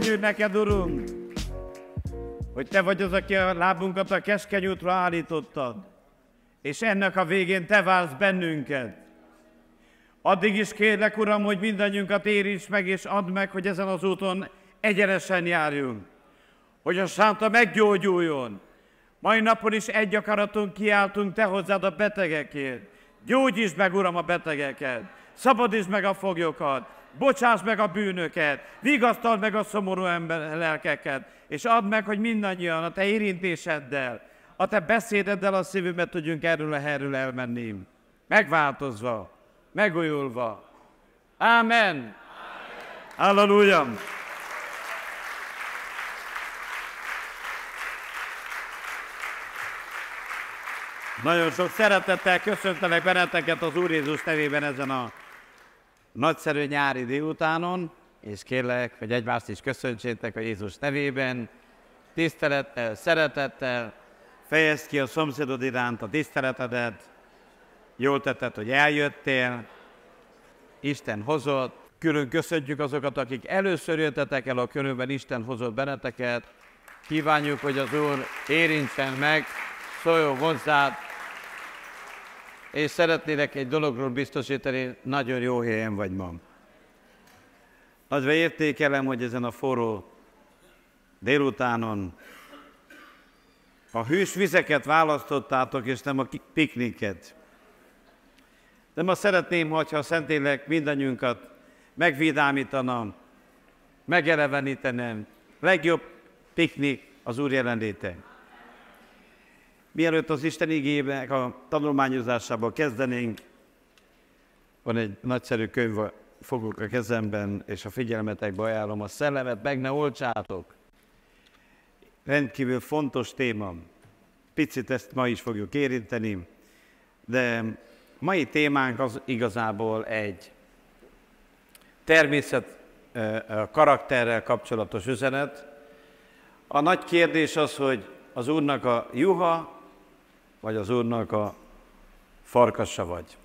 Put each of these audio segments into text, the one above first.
Köszönjük neked, Urunk, hogy Te vagy az, aki a lábunkat a keskeny útra állítottad, és ennek a végén Te válsz bennünket. Addig is kérlek, Uram, hogy mindannyiunkat érints meg, és add meg, hogy ezen az úton egyenesen járjunk. Hogy a sánta meggyógyuljon. Mai napon is egy akaraton kiáltunk Te hozzád a betegekért. Gyógyítsd meg, Uram, a betegeket. Szabadítsd meg a foglyokat. Bocsáss meg a bűnöket. Vigasztald meg a szomorú ember lelkeket. És add meg, hogy mindannyian a Te érintéseddel, a Te beszédeddel a szívünkbe tudjunk erről a helyről elmenni. Megváltozva, megújulva. Amen. Halleluja. Nagyon sok szeretettel köszöntelek benneteket az Úr Jézus nevében ezen a nagyszerű nyári délutánon, és kérlek, hogy egymást is köszöntsétek a Jézus nevében, tisztelettel, szeretettel, fejezd ki a szomszédod iránt a tiszteletedet, jól tetted, hogy eljöttél, Isten hozott, külön köszöntjük azokat, akik először jöttetek el a körülben, Isten hozott benneteket, kívánjuk, hogy az Úr érintsen meg, szóljon hozzád, és szeretnélek egy dologról biztosítani, nagyon jó helyen vagy ma. Nagyra értékelem, hogy ezen a forró délutánon a hűs vizeket választottátok, és nem a pikniket. De ma szeretném, hogyha a Szentlélek mindannyiunkat megvidámítana, megelevenítenem. Legjobb piknik az Úr jelenléte. Mielőtt az Isten igének a tanulmányozásába kezdenénk, van egy nagyszerű könyv, fogok a kezemben, és a figyelmetekbe ajánlom, a szellemet meg ne olcsátok. Rendkívül fontos téma. Picit ezt ma is fogjuk érinteni, de mai témánk az igazából egy természet karakterrel kapcsolatos üzenet. A nagy kérdés az, hogy az Úrnak a juha vagy az Úrnak a farkassa vagy.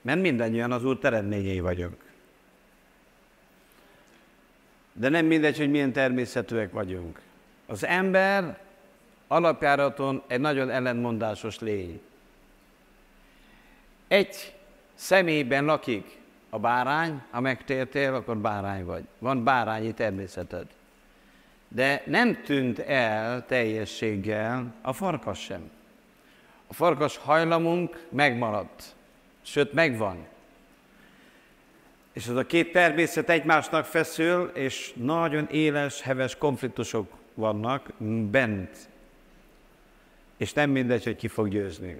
Mert mindannyian az Úr teremtményei vagyunk. De nem mindegy, hogy milyen természetűek vagyunk. Az ember alapjáraton egy nagyon ellentmondásos lény. Egy személyben lakik a bárány, ha megtértél, akkor bárány vagy. Van bárányi természeted de nem tűnt el teljességgel a farkas sem. A farkas hajlamunk megmaradt, sőt megvan. És az a két természet egymásnak feszül, és nagyon éles, heves konfliktusok vannak bent. És nem mindegy, hogy ki fog győzni.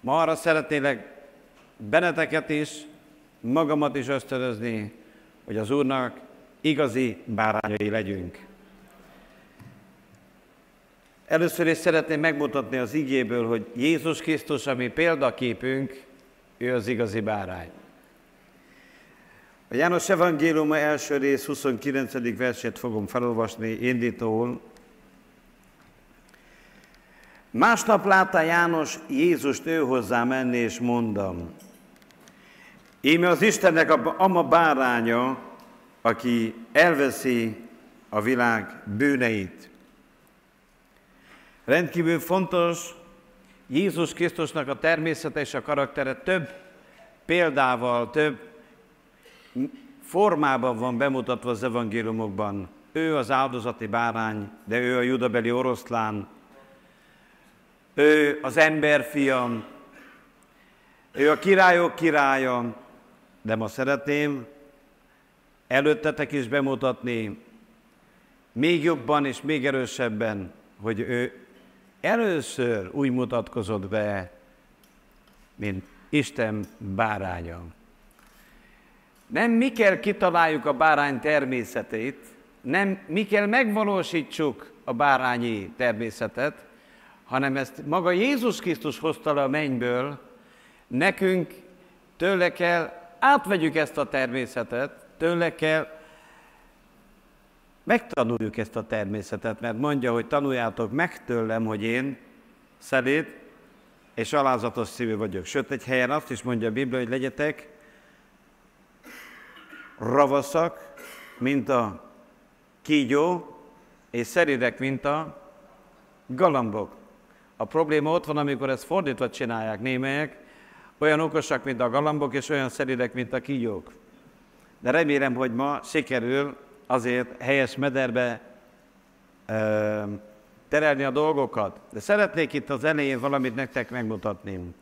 Ma arra szeretnélek benneteket is, magamat is ösztönözni, hogy az Úrnak igazi bárányai legyünk. Először is szeretném megmutatni az igéből, hogy Jézus Krisztus, ami példaképünk, ő az igazi bárány. A János Evangélium első rész 29. versét fogom felolvasni indítóul. Másnap látta János Jézust ő hozzá menni, és mondam, Íme az Istennek a ama báránya, aki elveszi a világ bűneit. Rendkívül fontos Jézus Krisztusnak a természete és a karaktere több példával, több formában van bemutatva az evangéliumokban. Ő az áldozati bárány, de ő a judabeli oroszlán, ő az emberfiam, ő a királyok királya, de ma szeretném előttetek is bemutatni még jobban és még erősebben, hogy ő először úgy mutatkozott be, mint Isten báránya. Nem mi kell kitaláljuk a bárány természetét, nem mi kell megvalósítsuk a bárányi természetet, hanem ezt maga Jézus Krisztus hozta le a mennyből, nekünk tőle kell, átvegyük ezt a természetet, tőle kell Megtanuljuk ezt a természetet, mert mondja, hogy tanuljátok meg tőlem, hogy én szelét és alázatos szívű vagyok. Sőt, egy helyen azt is mondja a Biblia, hogy legyetek ravaszak mint a kígyó, és szeridek, mint a galambok. A probléma ott van, amikor ezt fordítva csinálják némelyek, olyan okosak, mint a galambok, és olyan szeridek, mint a kígyók. De remélem, hogy ma sikerül azért helyes mederbe ö, terelni a dolgokat. De szeretnék itt az elején valamit nektek megmutatni.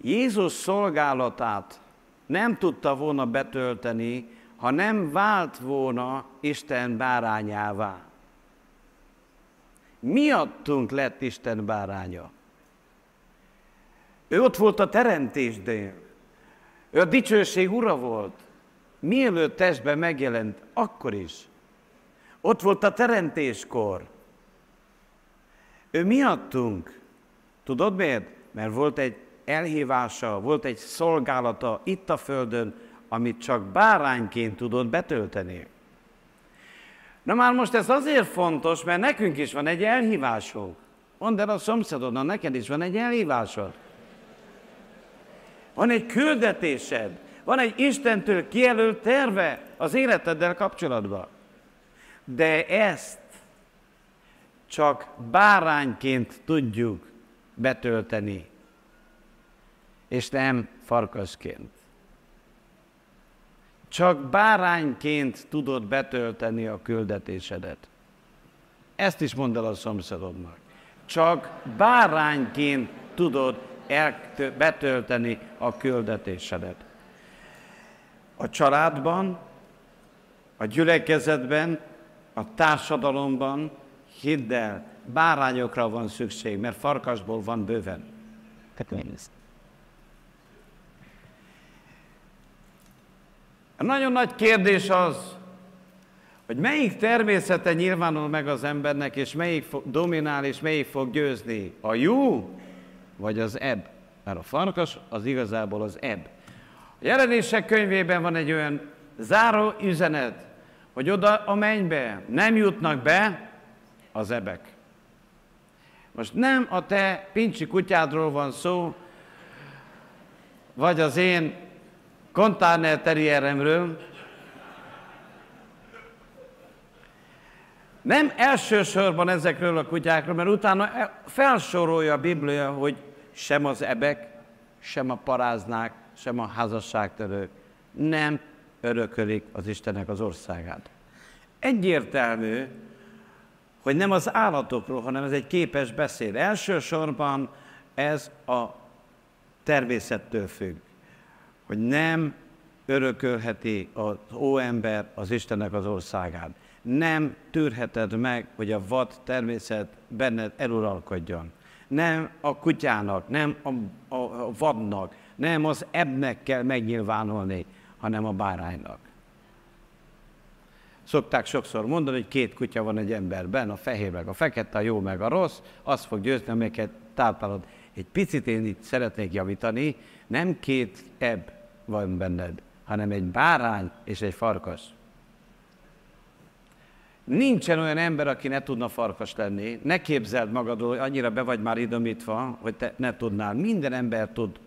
Jézus szolgálatát nem tudta volna betölteni, ha nem vált volna Isten bárányává. Miattunk lett Isten báránya. Ő ott volt a teremtésnél. Ő a dicsőség ura volt. Mielőtt testben megjelent, akkor is. Ott volt a teremtéskor. Ő miattunk. Tudod miért? Mert volt egy elhívása, volt egy szolgálata itt a Földön, amit csak bárányként tudott betölteni. Na már most ez azért fontos, mert nekünk is van egy elhívásunk. Mondd el a szomszédodnak, neked is van egy elhívásod. Van egy küldetésed, van egy Istentől kijelölt terve az életeddel kapcsolatban. De ezt csak bárányként tudjuk betölteni, és nem farkasként. Csak bárányként tudod betölteni a küldetésedet. Ezt is mondd el a szomszédodnak. Csak bárányként tudod betölteni a küldetésedet. A családban, a gyülekezetben, a társadalomban, hidd el, bárányokra van szükség, mert farkasból van bőven. A nagyon nagy kérdés az, hogy melyik természete nyilvánul meg az embernek, és melyik fog, dominál, és melyik fog győzni. A jó, vagy az ebb? Mert a farkas az igazából az ebb. A jelenések könyvében van egy olyan záró üzenet, hogy oda a mennybe nem jutnak be az ebek. Most nem a te pincsi kutyádról van szó, vagy az én Kontárner terrieremről, nem elsősorban ezekről a kutyákról, mert utána felsorolja a Biblia, hogy sem az ebek, sem a paráznák, sem a házasságtörők nem örökölik az Istennek az országát. Egyértelmű, hogy nem az állatokról, hanem ez egy képes beszéd. Elsősorban ez a természettől függ hogy nem örökölheti az óember az Istennek az országát. Nem tűrheted meg, hogy a vad természet benned eluralkodjon. Nem a kutyának, nem a, a, a vadnak, nem az ebnek kell megnyilvánulni, hanem a báránynak. Szokták sokszor mondani, hogy két kutya van egy emberben, a fehér meg a fekete, a jó meg a rossz, azt fog győzni, amiket táplálod. Egy picit én itt szeretnék javítani, nem két ebb van benned, hanem egy bárány és egy farkas. Nincsen olyan ember, aki ne tudna farkas lenni. Ne képzeld magadról, hogy annyira be vagy már idomítva, hogy te ne tudnál. Minden ember tud.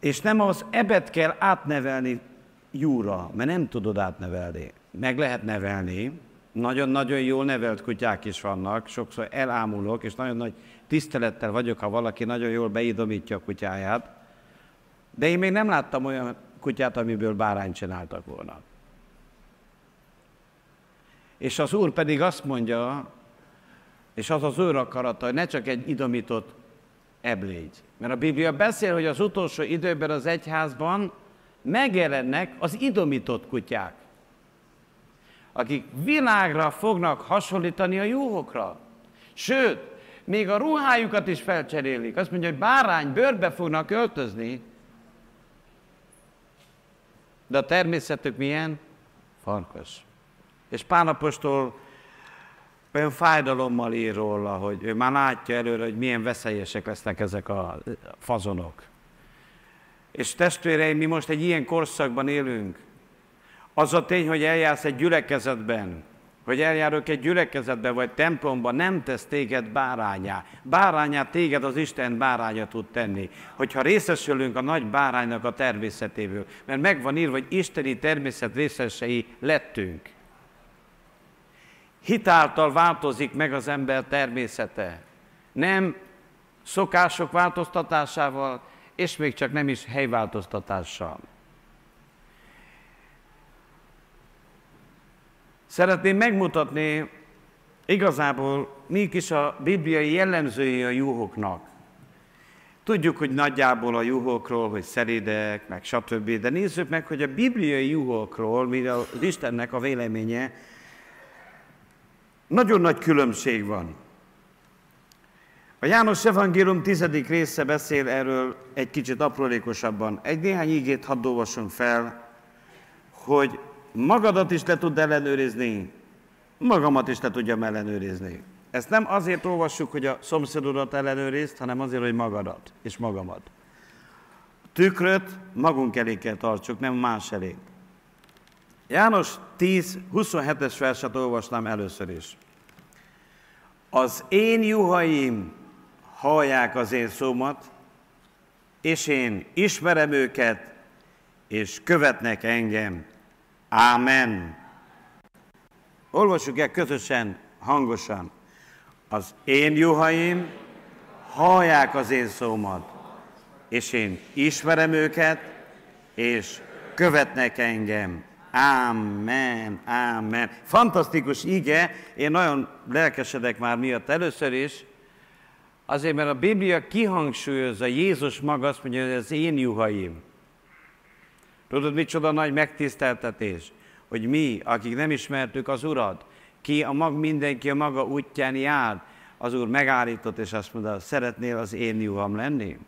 És nem az ebet kell átnevelni júra, mert nem tudod átnevelni. Meg lehet nevelni, nagyon-nagyon jól nevelt kutyák is vannak, sokszor elámulok, és nagyon nagy tisztelettel vagyok, ha valaki nagyon jól beidomítja a kutyáját, de én még nem láttam olyan kutyát, amiből bárányt csináltak volna. És az Úr pedig azt mondja, és az az ő akarata, hogy ne csak egy idomított ebb légy. Mert a Biblia beszél, hogy az utolsó időben az egyházban megjelennek az idomított kutyák, akik világra fognak hasonlítani a juhokra. Sőt, még a ruhájukat is felcserélik. Azt mondja, hogy bárány bőrbe fognak öltözni, de a természetük milyen? Farkas. És Pánapostól olyan fájdalommal ír róla, hogy ő már látja előre, hogy milyen veszélyesek lesznek ezek a fazonok. És testvéreim, mi most egy ilyen korszakban élünk. Az a tény, hogy eljársz egy gyülekezetben, hogy eljárok egy gyülekezetbe vagy templomba, nem tesz téged bárányá. Bárányát téged az Isten báránya tud tenni. Hogyha részesülünk a nagy báránynak a természetéből, mert megvan írva, hogy isteni természet részesei lettünk. Hitáltal változik meg az ember természete. Nem szokások változtatásával, és még csak nem is helyváltoztatással. Szeretném megmutatni igazából mik is a bibliai jellemzői a juhoknak. Tudjuk, hogy nagyjából a juhokról, hogy szeridek, meg stb. De nézzük meg, hogy a bibliai juhokról, mi az Istennek a véleménye, nagyon nagy különbség van. A János Evangélium tizedik része beszél erről egy kicsit aprólékosabban. Egy néhány ígét hadd olvassunk fel, hogy magadat is le tud ellenőrizni, magamat is le tudjam ellenőrizni. Ezt nem azért olvassuk, hogy a szomszédodat ellenőrizd, hanem azért, hogy magadat és magamat. Tükröt magunk elé kell tartsuk, nem más elé. János 10, 27-es verset olvasnám először is. Az én juhaim hallják az én szómat, és én ismerem őket, és követnek engem. Ámen. Olvassuk el közösen, hangosan. Az én juhaim hallják az én szómat, és én ismerem őket, és követnek engem. Ámen, ámen. Fantasztikus ige, én nagyon lelkesedek már miatt először is, azért, mert a Biblia kihangsúlyozza, Jézus maga azt mondja, hogy az én juhaim. Tudod, micsoda nagy megtiszteltetés, hogy mi, akik nem ismertük az Urat, ki a mag, mindenki a maga útján jár, az Úr megállított, és azt mondta, szeretnél az én juham lenni?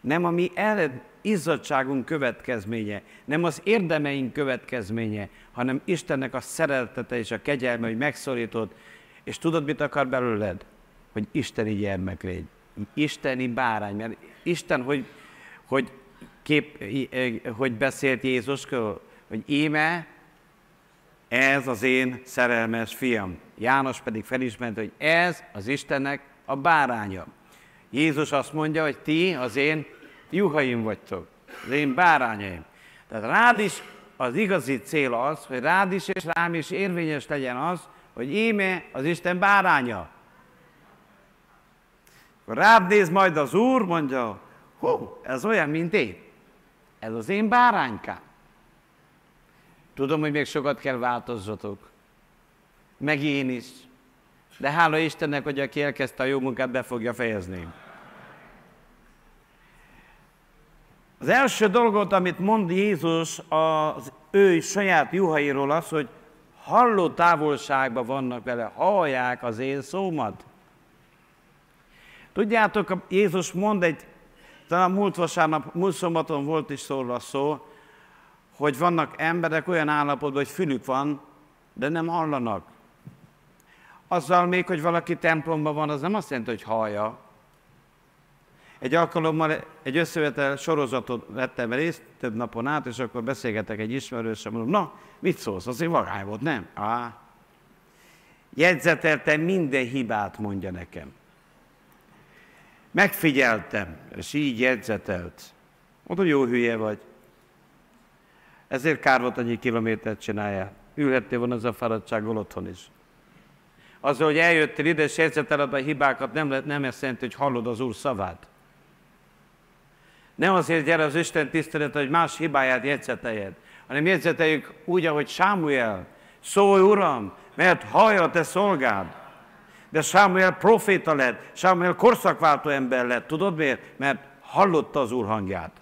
Nem a mi ered, izzadságunk következménye, nem az érdemeink következménye, hanem Istennek a szeretete és a kegyelme, hogy megszorított, és tudod, mit akar belőled? Hogy isteni gyermek légy. Isteni bárány, mert Isten, hogy, hogy kép, hogy beszélt Jézuskról, hogy íme, ez az én szerelmes fiam. János pedig felismerte, hogy ez az Istennek a báránya. Jézus azt mondja, hogy ti az én juhaim vagytok, az én bárányaim. Tehát rád is az igazi cél az, hogy rád is és rám is érvényes legyen az, hogy íme az Isten báránya. Akkor rád néz majd az Úr, mondja, hú, ez olyan, mint én. Ez az én báránykám. Tudom, hogy még sokat kell változzatok. Meg én is. De hála Istennek, hogy aki elkezdte a jó munkát, be fogja fejezni. Az első dolgot, amit mond Jézus az ő saját juhairól az, hogy halló távolságban vannak vele, hallják az én szómat. Tudjátok, Jézus mond egy talán múlt vasárnap, múlt szombaton volt is szóra szó, hogy vannak emberek olyan állapotban, hogy fülük van, de nem hallanak. Azzal még, hogy valaki templomban van, az nem azt jelenti, hogy hallja. Egy alkalommal egy összevetel sorozatot vettem részt több napon át, és akkor beszélgetek egy ismerőssel, mondom, na, mit szólsz? Azért vagány volt, nem? Á. Jegyzeteltem minden hibát, mondja nekem. Megfigyeltem, és így jegyzetelt. Mondom, jó hülye vagy. Ezért kár volt annyi kilométert csinálja. Ülhettél volna az a fáradtsággal otthon is. Azzal, hogy eljöttél ide, és jegyzeteled a hibákat, nem, lehet, nem ezt jelenti, hogy hallod az Úr szavát. Nem azért gyere az Isten tisztelet, hogy más hibáját jegyzeteljed, hanem jegyzeteljük úgy, ahogy Sámuel, szólj Uram, mert hallja a te szolgád. De Sámuel proféta lett, Sámuel korszakváltó ember lett. Tudod miért? Mert hallotta az Úr hangját.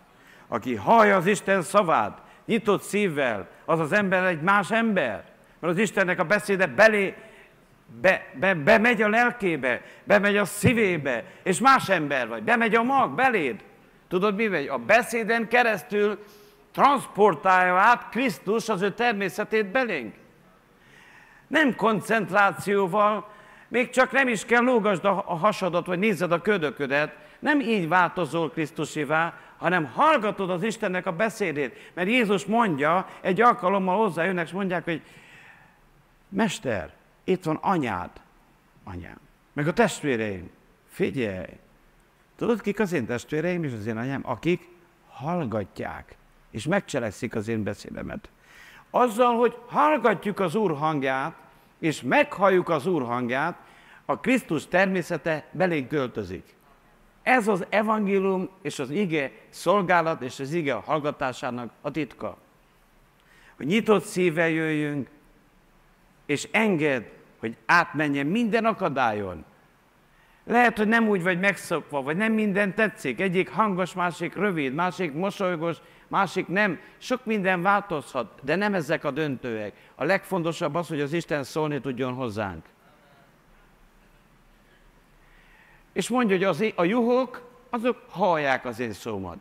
Aki hallja az Isten szavát, nyitott szívvel, az az ember egy más ember. Mert az Istennek a beszéde belé, be, be, bemegy a lelkébe, bemegy a szívébe, és más ember vagy, bemegy a mag, beléd. Tudod mi megy? A beszéden keresztül transportálja át Krisztus az ő természetét belénk. Nem koncentrációval, még csak nem is kell lógasd a hasadat, vagy nézed a ködöködet. Nem így változol Krisztusivá, hanem hallgatod az Istennek a beszédét. Mert Jézus mondja, egy alkalommal hozzájönnek, és mondják, hogy Mester, itt van anyád, anyám, meg a testvéreim, figyelj, tudod, kik az én testvéreim és az én anyám? Akik hallgatják, és megcselekszik az én beszédemet. Azzal, hogy hallgatjuk az Úr hangját, és meghalljuk az Úr hangját, a Krisztus természete belénk költözik. Ez az evangélium és az ige szolgálat és az ige hallgatásának a titka. Hogy nyitott szívvel jöjjünk, és enged, hogy átmenjen minden akadályon. Lehet, hogy nem úgy vagy megszokva, vagy nem minden tetszik. Egyik hangos, másik rövid, másik mosolygós, másik nem. Sok minden változhat, de nem ezek a döntőek. A legfontosabb az, hogy az Isten szólni tudjon hozzánk. És mondja, hogy az, a juhok, azok hallják az én szómat.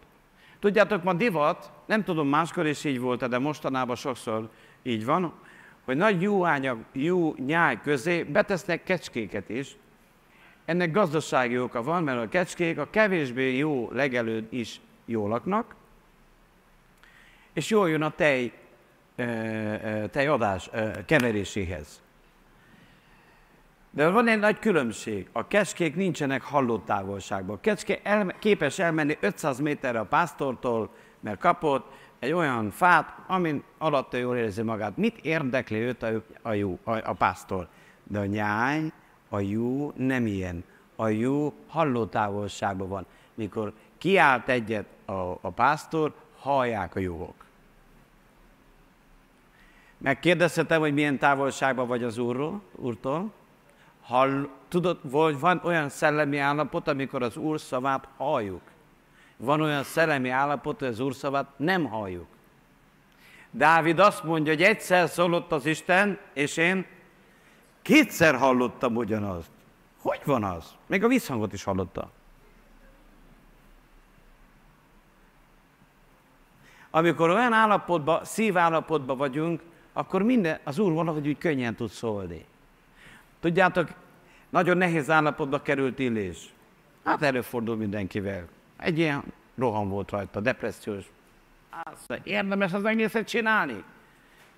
Tudjátok, ma divat, nem tudom, máskor is így volt, de mostanában sokszor így van, hogy nagy juhányag, jú nyáj közé betesznek kecskéket is. Ennek gazdasági oka van, mert a kecskék a kevésbé jó legelőd is jól laknak, és jól jön a tej, tejadás keveréséhez. De van egy nagy különbség. A kecskék nincsenek halló távolságban. A kecske el, képes elmenni 500 méterre a pásztortól, mert kapott egy olyan fát, amin alatta jól érzi magát. Mit érdekli őt a, a, jó, a, a pásztor? De a nyáj, a jó nem ilyen. A jó halló távolságban van. Mikor kiállt egyet a, a pásztor, hallják a juhok. Megkérdezhetem, hogy milyen távolságban vagy az úrról, úrtól? Hall, tudod, hogy van olyan szellemi állapot, amikor az Úr szavát halljuk. Van olyan szellemi állapot, hogy az Úr szavát nem halljuk. Dávid azt mondja, hogy egyszer szólott az Isten, és én kétszer hallottam ugyanazt. Hogy van az? Még a visszhangot is hallotta. Amikor olyan állapotban, szívállapotban vagyunk, akkor minden, az Úr valahogy úgy könnyen tud szólni. Tudjátok, nagyon nehéz állapotba került Illés. Hát előfordul mindenkivel. Egy ilyen roham volt rajta, depressziós. Azt érdemes az egészet csinálni.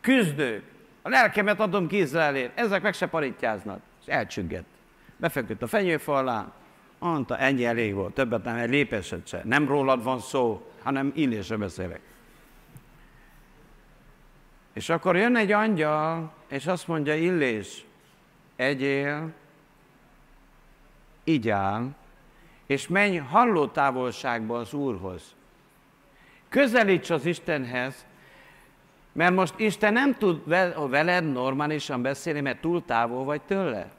Küzdők. A lelkemet adom ki Izraelért. Ezek meg se parítjáznak. És elcsüggett. Befeküdt a fenyőfa alá. Mondta, ennyi elég volt. Többet nem, egy lépéset se. Nem rólad van szó, hanem Illésre beszélek. És akkor jön egy angyal, és azt mondja, Illés, egyél, igyál, és menj halló távolságba az Úrhoz. Közelíts az Istenhez, mert most Isten nem tud veled normálisan beszélni, mert túl távol vagy tőle.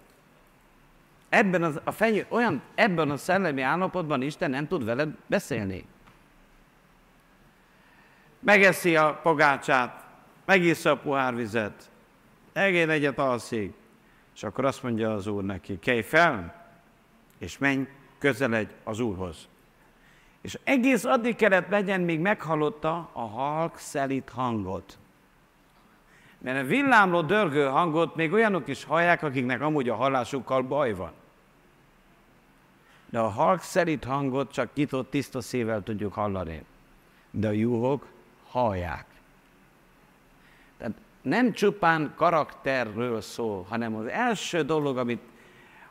Ebben, az, a fenyő, olyan, ebben a szellemi állapotban Isten nem tud veled beszélni. Megeszi a pogácsát, megissza a pohárvizet, egész egyet alszik, és akkor azt mondja az Úr neki, kelj fel, és menj, közeledj az Úrhoz. És egész addig kellett legyen, míg meghallotta a halk szelít hangot. Mert a villámló dörgő hangot még olyanok is hallják, akiknek amúgy a hallásukkal baj van. De a halk szelít hangot csak nyitott, tiszta szívvel tudjuk hallani. De a juhok hallják nem csupán karakterről szól, hanem az első dolog, amit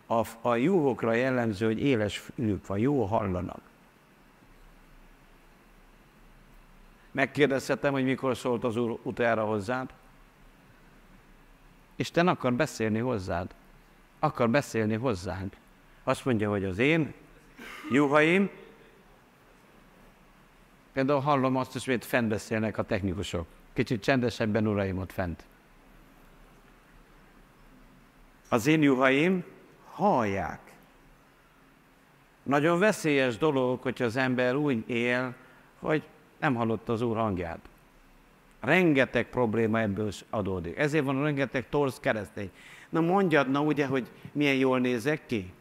a, a juhokra jellemző, hogy éles fülük van, jó hallanak. Megkérdezhetem, hogy mikor szólt az Úr utoljára hozzád? Isten akar beszélni hozzád. Akar beszélni hozzánk. Azt mondja, hogy az én juhaim, például hallom azt is, hogy fent beszélnek a technikusok. Kicsit csendesebben, uraim, ott fent. Az én juhaim hallják. Nagyon veszélyes dolog, hogyha az ember úgy él, hogy nem hallott az Úr hangját. Rengeteg probléma ebből adódik. Ezért van rengeteg torz keresztény. Na mondjad, na ugye, hogy milyen jól nézek ki?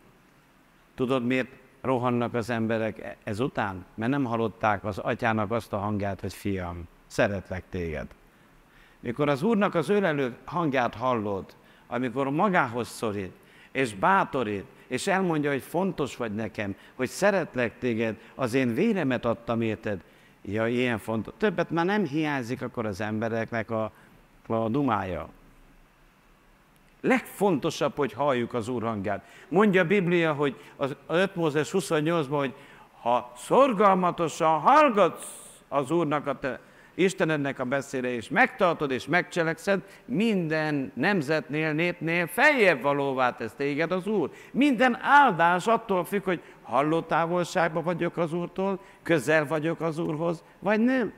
Tudod, miért rohannak az emberek e- ezután? Mert nem hallották az atyának azt a hangját, hogy fiam, szeretlek téged. Mikor az Úrnak az ölelő hangját hallod, amikor magához szorít, és bátorít, és elmondja, hogy fontos vagy nekem, hogy szeretlek téged, az én véremet adtam érted, ja, ilyen fontos. Többet már nem hiányzik akkor az embereknek a, a dumája. Legfontosabb, hogy halljuk az Úr hangját. Mondja a Biblia, hogy az 5 Mózes 28-ban, hogy ha szorgalmatosan hallgatsz az Úrnak, a te Istenednek a beszéde, és megtartod és megcselekszed, minden nemzetnél, népnél feljebb valóvá tesz téged az Úr. Minden áldás attól függ, hogy halló távolságban vagyok az Úrtól, közel vagyok az Úrhoz, vagy nem.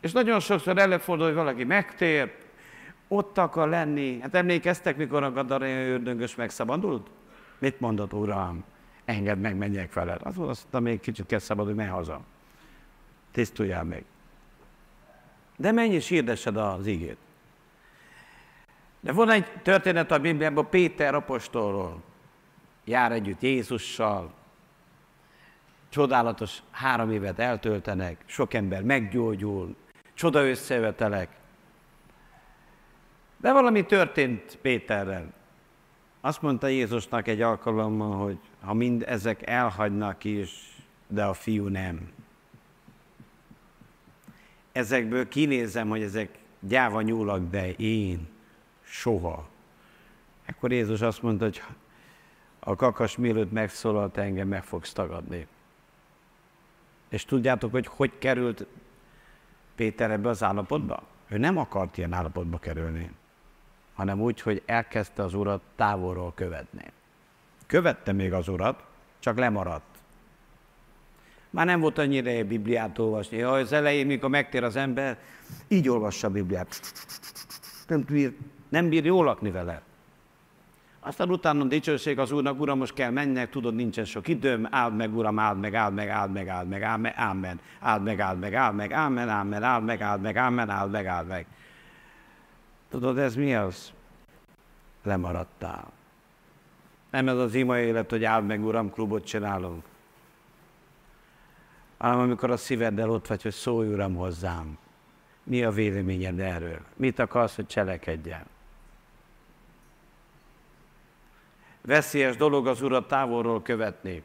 És nagyon sokszor előfordul, hogy valaki megtér, ott akar lenni. Hát emlékeztek, mikor a Gadarén ördöngös megszabadult? Mit mondott, Uram? Engedd meg, menjek veled. Az azt mondta, még kicsit kell szabadulni, menj haza. Tisztuljál meg. De menj és hirdessed az igét. De van egy történet a Bibliában Péter apostolról. Jár együtt Jézussal, csodálatos három évet eltöltenek, sok ember meggyógyul, csoda összevetelek. De valami történt Péterrel. Azt mondta Jézusnak egy alkalommal, hogy ha mind ezek elhagynak is, de a fiú nem. Ezekből kinézem, hogy ezek gyáva nyúlak, de én soha. Ekkor Jézus azt mondta, hogy a kakas mielőtt megszólalt engem, meg fogsz tagadni. És tudjátok, hogy hogy került Péter ebbe az állapotba? Ő nem akart ilyen állapotba kerülni, hanem úgy, hogy elkezdte az urat távolról követni. Követte még az urat, csak lemaradt. Már nem volt annyira egy Bibliát olvasni. Ja, az elején, mikor megtér az ember, így olvassa a Bibliát. Nem bír, nem bír jól lakni vele. Aztán utána dicsőség az Úrnak, Uram, most kell mennek, tudod, nincsen sok időm, áld meg, Uram, áld meg, áld meg, áld meg, áld meg, áld meg, áld meg, áld meg, áld meg, ámen, ámen, áld meg, áld meg, ámen, áld meg, áld meg. Tudod, ez mi az? Lemaradtál. Nem ez az ima élet, hogy áld meg, Uram, klubot csinálunk. Hanem amikor a szíveddel ott vagy, hogy szólj, Uram, hozzám. Mi a véleményed erről? Mit akarsz, hogy cselekedjen? Veszélyes dolog az Urat távolról követni.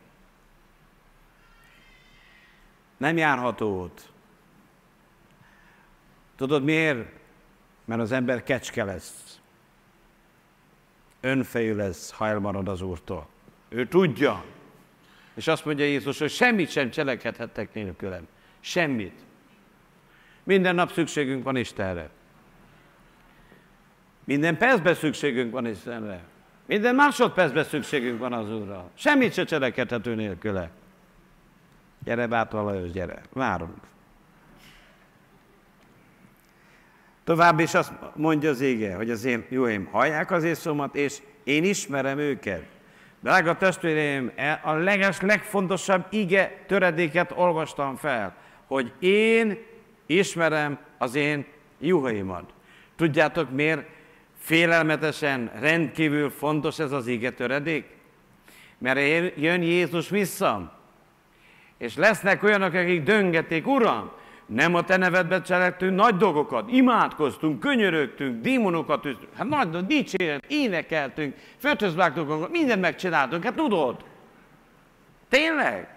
Nem járható út. Tudod miért? Mert az ember kecske lesz. Önfejű lesz, ha elmarad az Úrtól. Ő tudja. És azt mondja Jézus, hogy semmit sem cselekedhettek nélkülem. Semmit. Minden nap szükségünk van Istenre. Minden percben szükségünk van Istenre. Minden másodpercben szükségünk van az Úrra. Semmit se cselekedhető nélküle. Gyere, bátor Lajos, gyere. Várunk. Tovább is azt mondja az ége, hogy az én jóim hallják az észomat, és én ismerem őket. Drága testvéreim, e a leges, legfontosabb ige töredéket olvastam fel, hogy én ismerem az én juhaimat. Tudjátok miért félelmetesen rendkívül fontos ez az ige töredék? Mert jön Jézus vissza, és lesznek olyanok, akik döngetik, Uram, nem a te nevedbe cselektünk nagy dolgokat, imádkoztunk, könyörögtünk, démonokat üztünk, hát nagy dicséret, énekeltünk, földhözvágtunk, mindent megcsináltunk, hát tudod? Tényleg?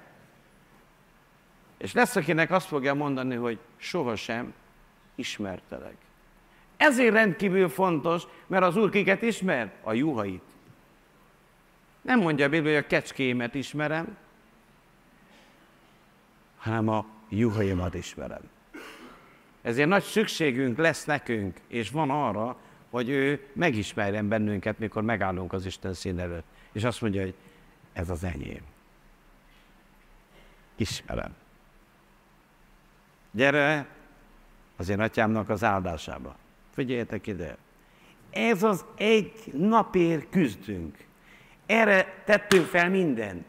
És lesz, akinek azt fogja mondani, hogy sohasem ismertelek. Ezért rendkívül fontos, mert az Úr kiket ismer? A juhait. Nem mondja a Biblia, hogy a kecskémet ismerem, hanem a juhaimat ismerem. Ezért nagy szükségünk lesz nekünk, és van arra, hogy ő megismerjen bennünket, mikor megállunk az Isten szín előtt. És azt mondja, hogy ez az enyém. Ismerem. Gyere az én atyámnak az áldásába. Figyeljetek ide. Ez az egy napért küzdünk. Erre tettünk fel mindent.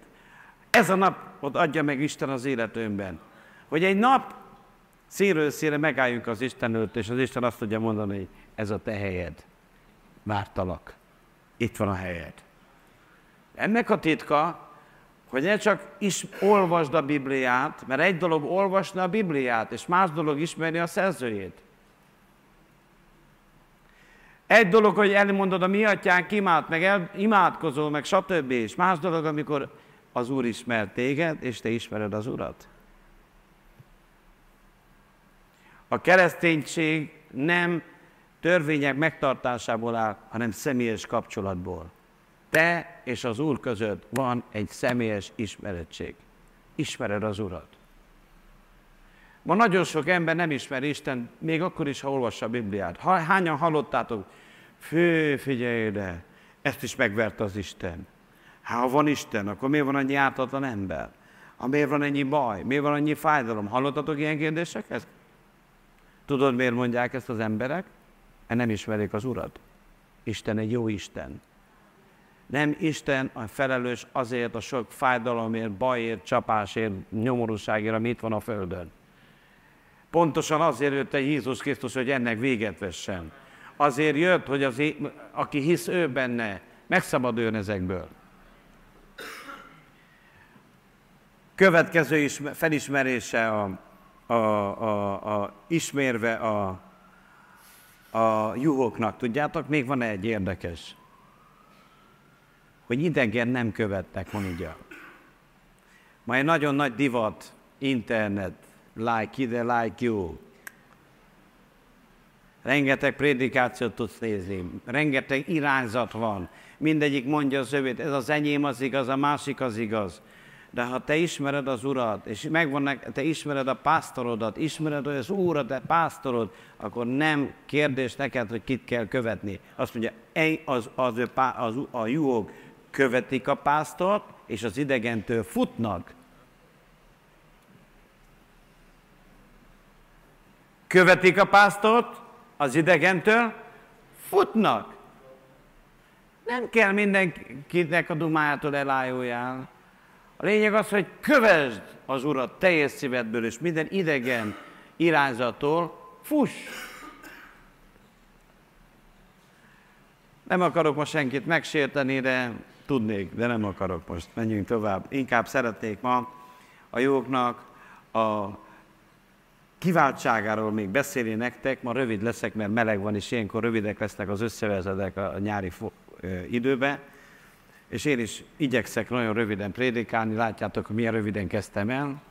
Ez a napot adja meg Isten az életünkben. Hogy egy nap színről színre megálljunk az Isten előtt, és az Isten azt tudja mondani, hogy ez a te helyed. Vártalak. Itt van a helyed. Ennek a titka, hogy ne csak is olvasd a Bibliát, mert egy dolog olvasni a Bibliát, és más dolog ismerni a szerzőjét. Egy dolog, hogy elmondod a mi atyánk imád, meg el, imádkozol, meg stb. És más dolog, amikor az Úr ismer téged, és te ismered az Urat. A kereszténység nem törvények megtartásából áll, hanem személyes kapcsolatból. Te és az Úr között van egy személyes ismerettség. Ismered az Urat. Ma nagyon sok ember nem ismer Isten, még akkor is, ha olvassa a Bibliát. Hányan hallottátok? Fő, figyelj ide, ezt is megvert az Isten. Hát, ha van Isten, akkor miért van annyi ártatlan ember? Ha miért van ennyi baj? Miért van annyi fájdalom? Hallottatok ilyen kérdéseket? Tudod, miért mondják ezt az emberek? Mert nem ismerik az Urat. Isten egy jó Isten. Nem Isten a felelős azért a sok fájdalomért, bajért, csapásért, nyomorúságért, amit van a Földön. Pontosan azért jött egy Jézus Krisztus, hogy ennek véget vessen. Azért jött, hogy az, aki hisz ő benne, megszabaduljon ezekből. Következő is felismerése a, a, a, a ismérve a, a juhoknak. Tudjátok, még van egy érdekes hogy idegen nem követtek, mondja. Ma egy nagyon nagy divat, internet, like ide, like you. Rengeteg prédikációt tudsz nézni, rengeteg irányzat van. Mindegyik mondja az övét, ez az enyém az igaz, a másik az igaz. De ha te ismered az Urat, és megvan, te ismered a pásztorodat, ismered, hogy az Úr a te pásztorod, akkor nem kérdés neked, hogy kit kell követni. Azt mondja, az, az, az, az a juhok követik a pásztort, és az idegentől futnak. Követik a pásztort, az idegentől futnak. Nem kell mindenkinek a dumájától elájuljál. A lényeg az, hogy kövesd az Urat teljes szívedből, és minden idegen irányzattól fuss. Nem akarok most senkit megsérteni, de Tudnék, de nem akarok most. Menjünk tovább. Inkább szeretnék ma a jóknak a kiváltságáról még beszélni nektek. Ma rövid leszek, mert meleg van, és ilyenkor rövidek lesznek az összevezetek a nyári időbe. És én is igyekszek nagyon röviden prédikálni. Látjátok, hogy milyen röviden kezdtem el.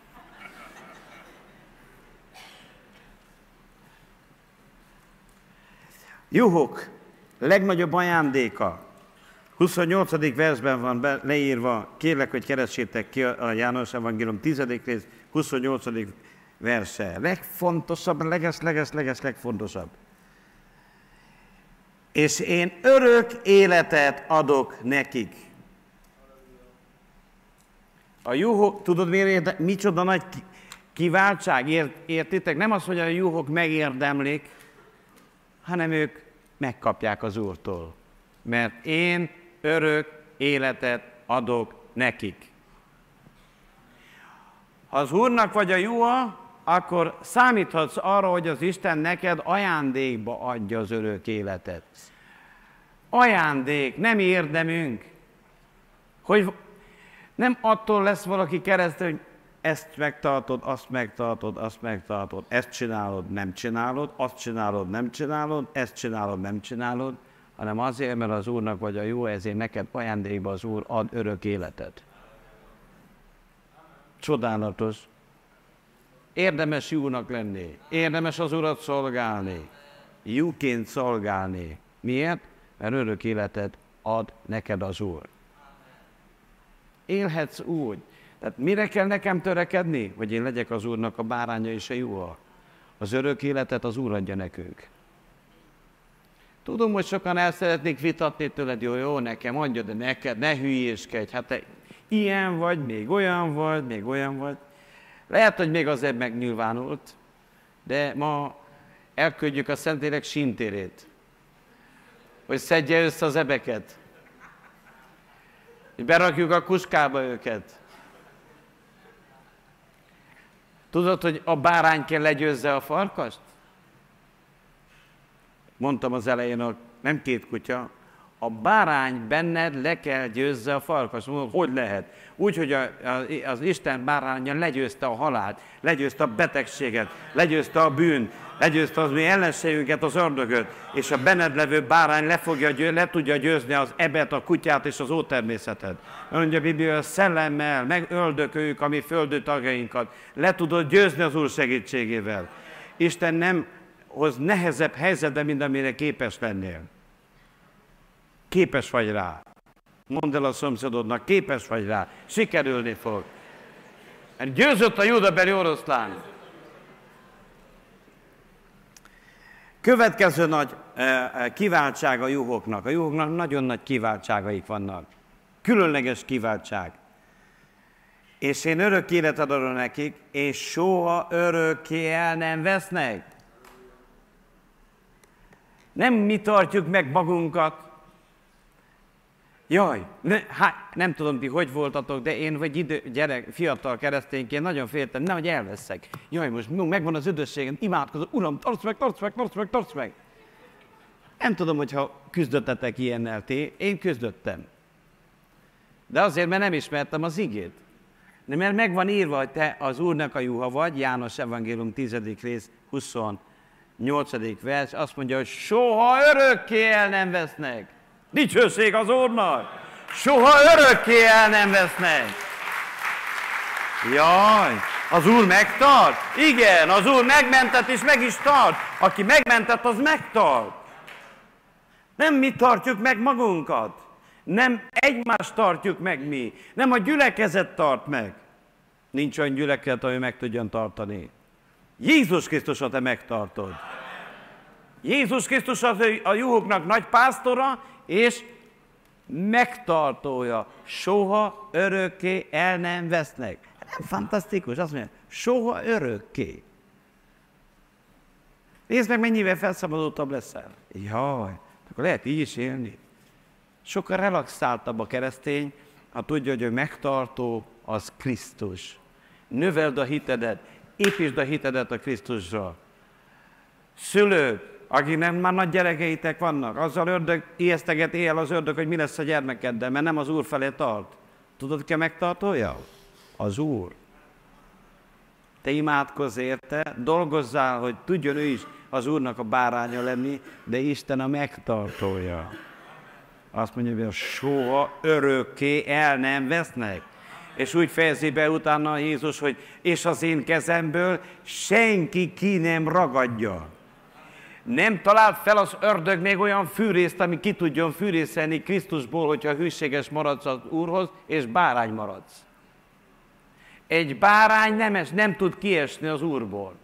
Juhok legnagyobb ajándéka 28. versben van be, leírva, kérlek, hogy keressétek ki a János Evangélium 10. rész, 28. verse. Legfontosabb, leges, leges, leges, legfontosabb. És én örök életet adok nekik. A juhok, tudod miért, micsoda nagy kiváltság, ért, értitek? Nem az, hogy a juhok megérdemlik, hanem ők megkapják az Úrtól. Mert én örök életet adok nekik. Ha az Úrnak vagy a jóa, akkor számíthatsz arra, hogy az Isten neked ajándékba adja az örök életet. Ajándék, nem érdemünk. Hogy nem attól lesz valaki keresztül, hogy ezt megtartod, azt megtartod, azt megtartod, ezt csinálod, nem csinálod, azt csinálod, nem csinálod, ezt csinálod, nem csinálod, hanem azért, mert az Úrnak vagy a jó, ezért neked ajándékba az Úr ad örök életet. Csodálatos. Érdemes jónak lenni, érdemes az Urat szolgálni, jóként szolgálni. Miért? Mert örök életet ad neked az Úr. Élhetsz úgy. Tehát mire kell nekem törekedni? Hogy én legyek az Úrnak a báránya és a jó. Az örök életet az Úr adja nekünk. Tudom, hogy sokan el szeretnék vitatni tőled, jó, jó, nekem mondja, de neked ne hülyéskedj, hát te ilyen vagy, még olyan vagy, még olyan vagy. Lehet, hogy még azért megnyilvánult, de ma elküldjük a Szentlélek sintérét, hogy szedje össze az ebeket, hogy berakjuk a kuskába őket. Tudod, hogy a bárány kell legyőzze a farkast? mondtam az elején, a, nem két kutya, a bárány benned le kell győzze a farkas. Mondom, hogy lehet? Úgy, hogy a, a, az Isten báránya legyőzte a halált, legyőzte a betegséget, legyőzte a bűn, legyőzte az mi ellenségünket, az ördögöt, és a benned levő bárány le, fogja, le tudja győzni az ebet, a kutyát és az ótermészetet. Mondja a Biblia, a szellemmel megöldököljük a mi földő tagjainkat. Le tudod győzni az Úr segítségével. Isten nem hoz nehezebb helyzetbe, mint amire képes lennél. Képes vagy rá. Mondd el a szomszédodnak, képes vagy rá. Sikerülni fog. Mert győzött a judabeli oroszlán. Következő nagy e, kiváltság a juhoknak. A juhoknak nagyon nagy kiváltságaik vannak. Különleges kiváltság. És én örök életet adom nekik, és soha örökké el nem vesznek. Nem mi tartjuk meg magunkat. Jaj, ne, há, nem tudom ti, hogy voltatok, de én vagy idő, gyerek, fiatal keresztényként nagyon féltem, nehogy elveszek. Jaj, most megvan az üdvösségem, imádkozom, Uram, tarts meg, tarts meg, tarts meg, tarts meg. Nem tudom, hogyha küzdöttetek ilyennel ti, én küzdöttem. De azért, mert nem ismertem az igét. De mert megvan írva, hogy te az Úrnak a juha vagy, János Evangélium 10. rész 28. vers, azt mondja, hogy soha örökké el nem vesznek. Dicsőség az Úrnak! Soha örökké el nem vesznek. Jaj, az Úr megtart? Igen, az Úr megmentett és meg is tart. Aki megmentett, az megtart. Nem mi tartjuk meg magunkat. Nem egymást tartjuk meg mi. Nem a gyülekezet tart meg. Nincs olyan gyülekezet, ami meg tudjon tartani. Jézus Krisztus a te megtartod. Jézus Krisztus az a juhoknak nagy pásztora, és megtartója. Soha örökké el nem vesznek. Nem fantasztikus? Azt mondja, soha örökké. Nézd meg, mennyivel felszabadultabb leszel. Jaj, akkor lehet így is élni. Sokkal relaxáltabb a keresztény, ha tudja, hogy ő megtartó, az Krisztus. Növeld a hitedet, építsd a hitedet a Krisztusra. Szülők, akik nem már nagy gyerekeitek vannak, azzal ördög, ijeszteget éjjel az ördög, hogy mi lesz a gyermekeddel, mert nem az Úr felé tart. Tudod, ki megtartója? Az Úr. Te imádkozz érte, dolgozzál, hogy tudjon ő is az Úrnak a báránya lenni, de Isten a megtartója. Azt mondja, hogy soha örökké el nem vesznek. És úgy fejezi be utána Jézus, hogy és az én kezemből senki ki nem ragadja. Nem talált fel az ördög még olyan fűrészt, ami ki tudjon fűrészelni Krisztusból, hogyha hűséges maradsz az Úrhoz, és bárány maradsz. Egy bárány nem, es, nem tud kiesni az Úrból.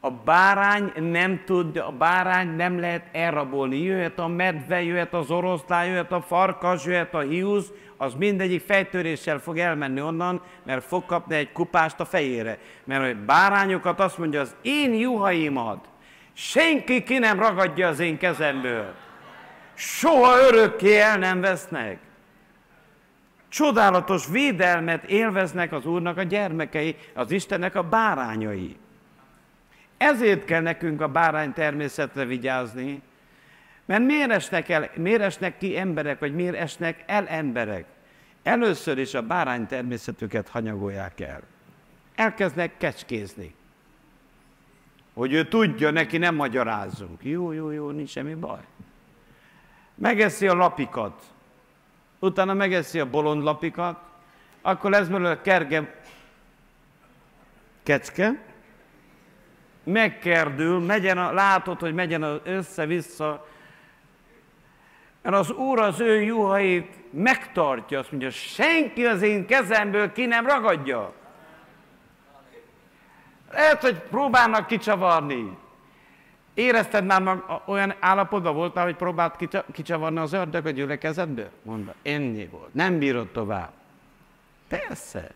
A bárány nem tud, a bárány nem lehet elrabolni. Jöhet a medve, jöhet az oroszlán, jöhet a farkas, jöhet a hiúz, az mindegyik fejtöréssel fog elmenni onnan, mert fog kapni egy kupást a fejére. Mert a bárányokat azt mondja, az én juhaimat senki ki nem ragadja az én kezemből. Soha örökké el nem vesznek. Csodálatos védelmet élveznek az Úrnak a gyermekei, az Istennek a bárányai. Ezért kell nekünk a bárány természetre vigyázni, mert miért esnek, el, miért esnek ki emberek, vagy miért esnek el emberek? Először is a bárány természetüket hanyagolják el. Elkezdnek kecskézni. Hogy ő tudja, neki nem magyarázzunk. Jó, jó, jó, nincs semmi baj. Megeszi a lapikat. Utána megeszi a bolond lapikat. Akkor lesz belőle kerge kecske, megkerdül, megyen a, látod, hogy megyen össze-vissza, mert az Úr az ő juhait megtartja, azt mondja, senki az én kezemből ki nem ragadja. Lehet, hogy próbálnak kicsavarni. Érezted már mag, olyan állapotban voltál, hogy próbált kicsavarni az ördög a gyülekezetből? Mondta, ennyi volt. Nem bírod tovább. Persze.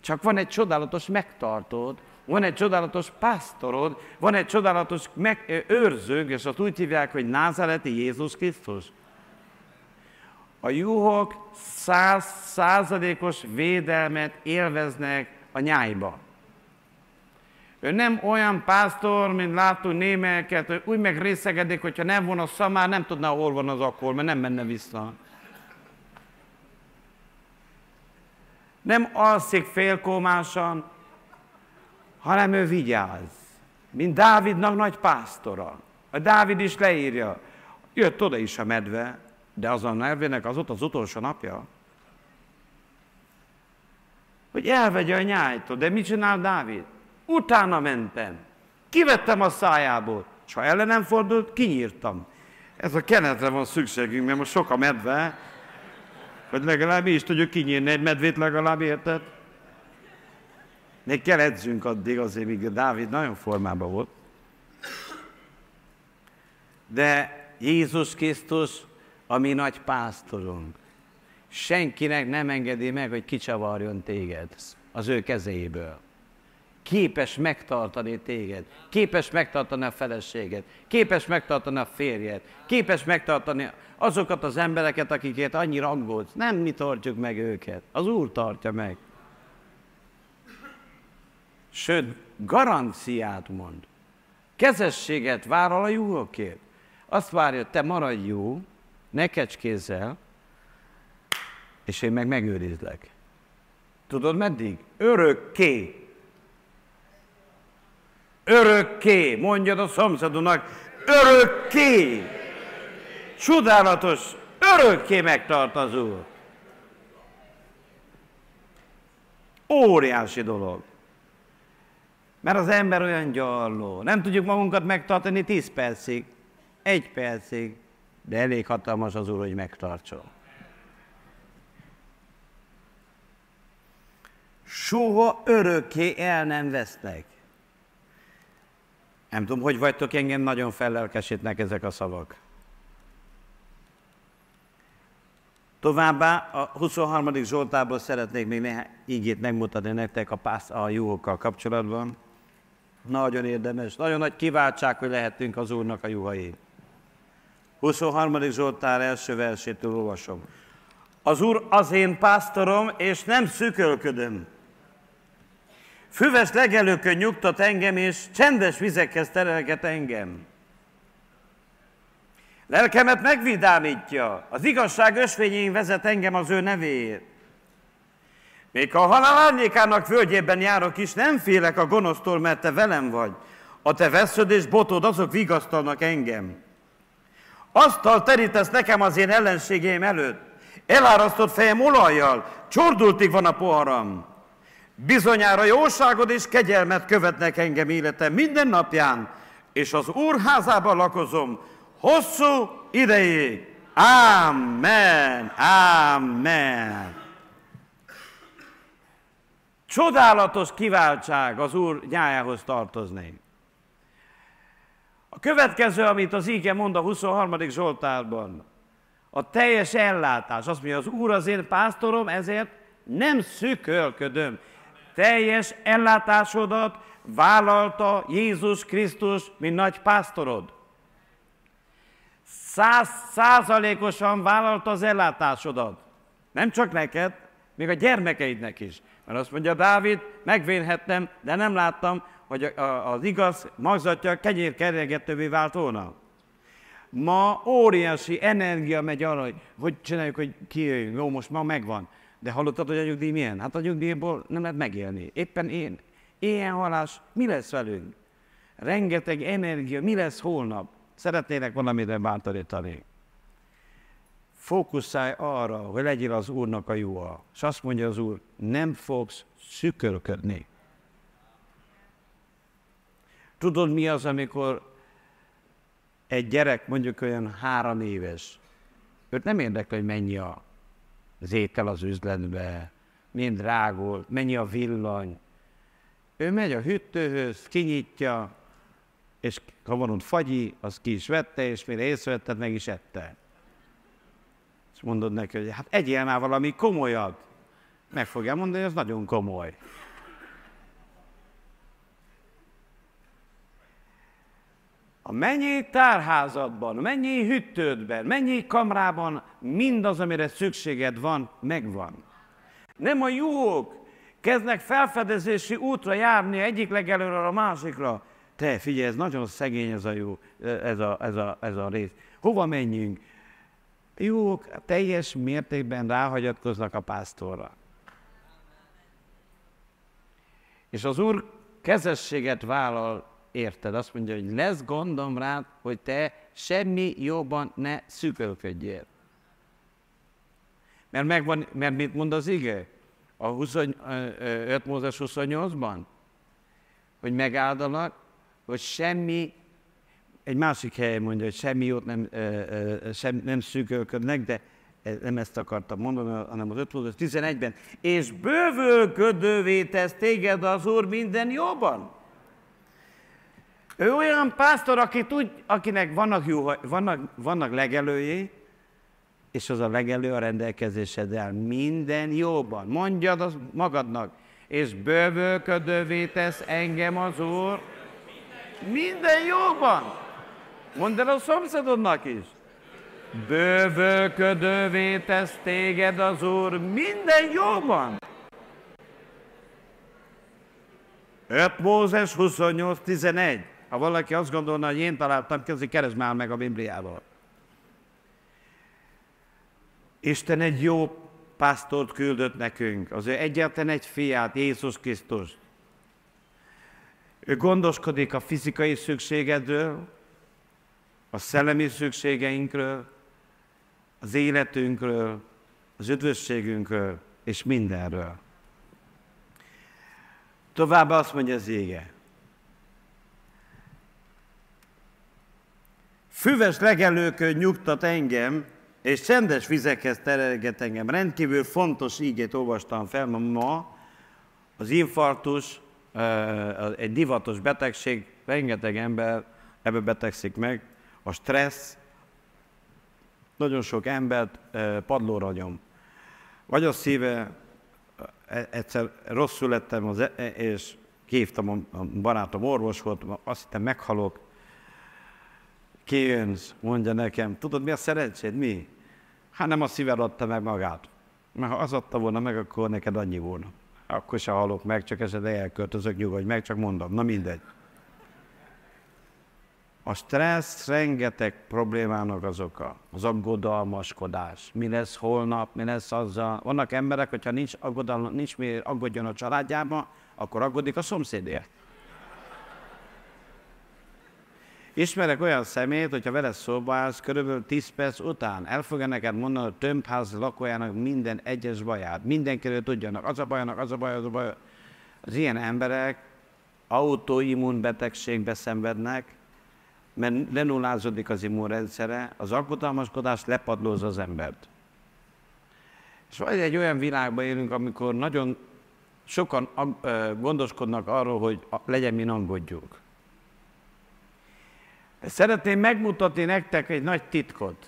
Csak van egy csodálatos megtartód, van egy csodálatos pásztorod, van egy csodálatos meg, őrzőg, és azt úgy hívják, hogy názareti Jézus Krisztus. A juhok száz százalékos védelmet élveznek a nyájba. Ő nem olyan pásztor, mint látunk némelyeket, hogy úgy megrészegedik, hogyha nem von a szamár, nem tudná, hol van az akkor, mert nem menne vissza. Nem alszik félkómásan, hanem ő vigyáz. Mint Dávidnak nagy pásztora. A Dávid is leírja. Jött oda is a medve, de az a nervének az ott az utolsó napja. Hogy elvegye a nyájtól. De mit csinál Dávid? Utána mentem. kivettem a szájából, és ha ellenem fordult, kinyírtam. Ez a kenetre van szükségünk, mert most sok a medve, hogy legalább mi is tudjuk kinyírni egy medvét legalább, érted? Még kell edzünk addig azért, míg Dávid nagyon formában volt. De Jézus Krisztus, a mi nagy pásztorunk, senkinek nem engedi meg, hogy kicsavarjon téged az ő kezéből. Képes megtartani téged, képes megtartani a feleséget, képes megtartani a férjet, képes megtartani azokat az embereket, akikért annyira aggódsz. Nem mi tartjuk meg őket, az Úr tartja meg. Sőt, garanciát mond. Kezességet vállal a juhokért. Azt várja, te maradj jó, ne kecskézzel, és én meg megőrizlek. Tudod meddig? Örökké. Örökké, mondjad a szomszédónak, örökké. Csodálatos, örökké megtart az Úr. Óriási dolog. Mert az ember olyan gyarló. Nem tudjuk magunkat megtartani 10 percig, egy percig, de elég hatalmas az Úr, hogy megtartson. Soha örökké el nem vesznek. Nem tudom, hogy vagytok, engem nagyon fellelkesítnek ezek a szavak. Továbbá a 23. Zsoltából szeretnék még néhány ígét megmutatni nektek a, pász, a juhokkal kapcsolatban. Nagyon érdemes, nagyon nagy kiváltság, hogy lehetünk az Úrnak a juhai. 23. Zsoltár első versétől olvasom. Az Úr az én pásztorom, és nem szükölködöm. Füves legelőkön nyugtat engem, és csendes vizekhez terelget engem. Lelkemet megvidámítja, az igazság ösvényén vezet engem az ő nevéért. Még ha a halál árnyékának völgyében járok is, nem félek a gonosztól, mert te velem vagy. A te vesződ és botod, azok vigasztalnak engem. Asztal terítesz nekem az én ellenségeim előtt. Elárasztott fejem olajjal, csordultig van a poharam. Bizonyára jóságod és kegyelmet követnek engem életem minden napján, és az Úr házában lakozom hosszú ideig. Amen, amen. Csodálatos kiváltság az Úr nyájához tartozni. A következő, amit az íge mond a 23. Zsoltárban, a teljes ellátás. Azt mondja, az Úr az én pásztorom, ezért nem szükölködöm. Teljes ellátásodat vállalta Jézus Krisztus, mint nagy pásztorod. Száz százalékosan vállalta az ellátásodat. Nem csak neked, még a gyermekeidnek is. Mert azt mondja Dávid, megvénhettem, de nem láttam, hogy az igaz magzatja kenyér keregetővé vált volna. Ma óriási energia megy arra, hogy hogy csináljuk, hogy kijöjjünk. Jó, most ma megvan. De hallottad, hogy a nyugdíj milyen? Hát a nyugdíjból nem lehet megélni. Éppen én. Ilyen halás, mi lesz velünk? Rengeteg energia, mi lesz holnap? Szeretnének valamire bántorítani. Fókuszálj arra, hogy legyél az Úrnak a jóa. És azt mondja az Úr, nem fogsz szükörködni. Tudod, mi az, amikor egy gyerek mondjuk olyan három éves, őt nem érdekel, hogy mennyi a, az étel az üzletbe, milyen drágul, mennyi a villany. Ő megy a hűtőhöz, kinyitja, és ha van ott fagyi, az ki is vette, és mire észrevetted, meg is ette. És mondod neki, hogy hát egyél már valami komolyabb. Meg fogja mondani, hogy ez nagyon komoly. A mennyi tárházadban, mennyi hűtődben, mennyi kamrában mindaz, amire szükséged van, megvan. Nem a jók kezdnek felfedezési útra járni egyik legelőre a másikra. Te figyelj, ez nagyon szegény ez a jó, ez a, ez a, ez a rész. Hova menjünk? Jók teljes mértékben ráhagyatkoznak a pásztorra. És az Úr kezességet vállal érted. Azt mondja, hogy lesz gondom rád, hogy te semmi jobban ne szükölködjél. Mert, megvan, mert mit mond az ige? A 5 Mózes 28-ban? Hogy megáldalak, hogy semmi, egy másik helyen mondja, hogy semmi jót nem, sem, nem szűkölködnek, de nem ezt akartam mondani, hanem az 5 11-ben. És bővölködővé tesz téged az Úr minden jobban. Ő olyan pásztor, aki tud, akinek vannak, jó, vannak, vannak legelőjé, és az a legelő a rendelkezéseddel minden jóban. Mondjad az magadnak, és bővölködővé tesz engem az Úr minden jóban. Mondd el a szomszédodnak is. Bővölködővé tesz téged az Úr minden jóban. 5 Mózes 28.11. Ha valaki azt gondolna, hogy én találtam ki, keresd már meg a Bibliával. Isten egy jó pásztort küldött nekünk, az ő egyetlen egy fiát, Jézus Krisztus. Ő gondoskodik a fizikai szükségedről, a szellemi szükségeinkről, az életünkről, az üdvösségünkről és mindenről. Továbbá azt mondja az ége. Füves legelőkön nyugtat engem, és csendes vizekhez terelget engem. Rendkívül fontos ígét olvastam fel ma. Az infarktus egy divatos betegség, rengeteg ember ebbe betegszik meg. A stressz nagyon sok embert padlóra nyom. Vagy a szíve, egyszer rosszul lettem, az, e, és kívtam a barátom, orvos volt, azt hittem meghalok, kijönsz, mondja nekem, tudod mi a szerencséd, mi? Hát nem a szíved adta meg magát. Mert ha az adta volna meg, akkor neked annyi volna. Akkor se halok meg, csak esetleg elköltözök, nyugodj meg, csak mondom, na mindegy. A stressz rengeteg problémának az oka. Az aggodalmaskodás. Mi lesz holnap, mi lesz azzal. Vannak emberek, hogyha nincs aggodalma, nincs mi aggódjon a családjában, akkor aggódik a szomszédért. Ismerek olyan szemét, hogyha vele szóba állsz, körülbelül 10 perc után el fogja neked mondani a tömbház lakójának minden egyes baját. Mindenkiről tudjanak, az a bajának, az a baj, az a baj. Az ilyen emberek autoimmunbetegségbe szenvednek, mert lenullázódik az immunrendszere, az aggodalmaskodás lepadlóz az embert. És vagy egy olyan világban élünk, amikor nagyon sokan gondoskodnak arról, hogy legyen mi aggódjunk. Szeretném megmutatni nektek egy nagy titkot.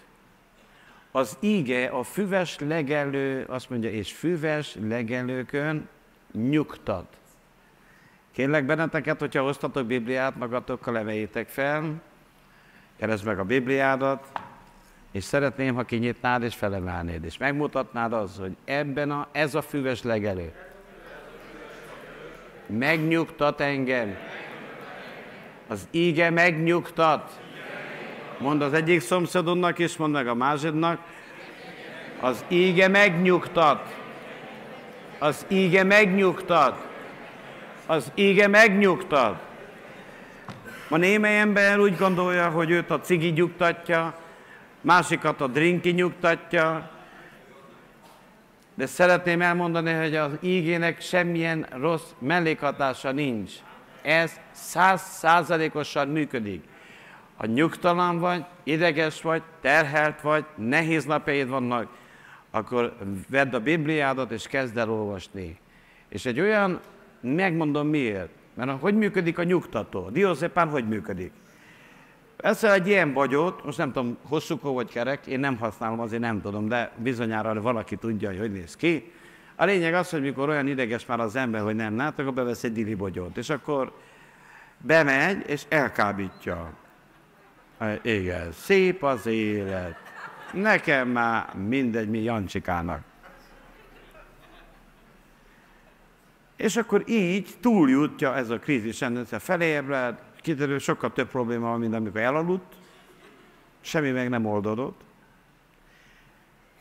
Az íge a füves legelő, azt mondja, és füves legelőkön nyugtat. Kérlek benneteket, hogyha hoztatok Bibliát, magatokkal emeljétek fel, keresd meg a Bibliádat, és szeretném, ha kinyitnád és felemelnéd, és megmutatnád az, hogy ebben a, ez a füves legelő megnyugtat engem. Az íge megnyugtat. Mond az egyik szomszédodnak, és mond meg a másiknak. Az íge megnyugtat. Az íge megnyugtat. Az íge megnyugtat. Ma némely ember úgy gondolja, hogy őt a cigi nyugtatja, másikat a drinki nyugtatja, de szeretném elmondani, hogy az ígének semmilyen rossz mellékhatása nincs. Ez száz százalékosan működik. Ha nyugtalan vagy, ideges vagy, terhelt vagy, nehéz napjaid vannak, akkor vedd a Bibliádat és kezd el olvasni. És egy olyan, megmondom miért, mert hogy működik a nyugtató? Diószépán hogy működik? Ezzel egy ilyen bagyót, most nem tudom, hosszúkó vagy kerek, én nem használom, azért nem tudom, de bizonyára valaki tudja, hogy hogy néz ki. A lényeg az, hogy mikor olyan ideges már az ember, hogy nem lát, akkor bevesz egy dili bogyót, és akkor bemegy, és elkábítja. Igen, szép az élet. Nekem már mindegy, mi Jancsikának. És akkor így túljutja ez a krízis rendszer, felébred, kiderül, sokkal több probléma van, mint amikor elaludt, semmi meg nem oldódott.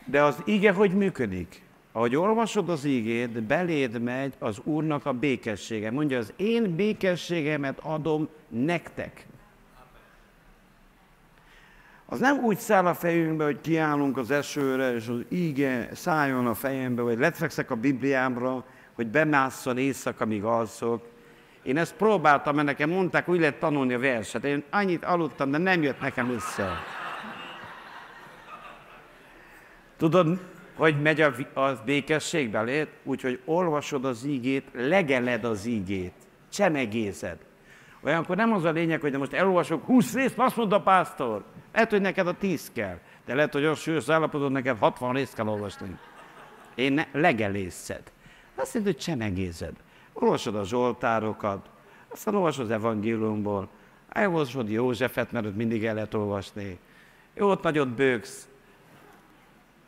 De az ige hogy működik? Ahogy olvasod az ígét, beléd megy az Úrnak a békessége. Mondja, az én békességemet adom nektek. Az nem úgy száll a fejünkbe, hogy kiállunk az esőre, és az íge szálljon a fejembe, vagy letfekszek a Bibliámra, hogy bemásszon éjszaka, amíg alszok, Én ezt próbáltam, mert nekem mondták, úgy lehet tanulni a verset. Én annyit aludtam, de nem jött nekem össze. Tudod, hogy megy a, a békesség belét? Úgyhogy olvasod az ígét, legeled az ígét, csemegézed. Olyankor nem az a lényeg, hogy most elolvasok 20 részt, azt mondta a pásztor. Lehet, hogy neked a 10 kell, de lehet, hogy az súlyos állapotod, neked 60 részt kell olvasni. Én ne, legelészed. Azt jelenti, hogy csemegézed. Olvasod a Zsoltárokat, aztán olvasod az evangéliumból, elolvasod Józsefet, mert ott mindig el lehet olvasni. Jó, ott nagyot bőgsz.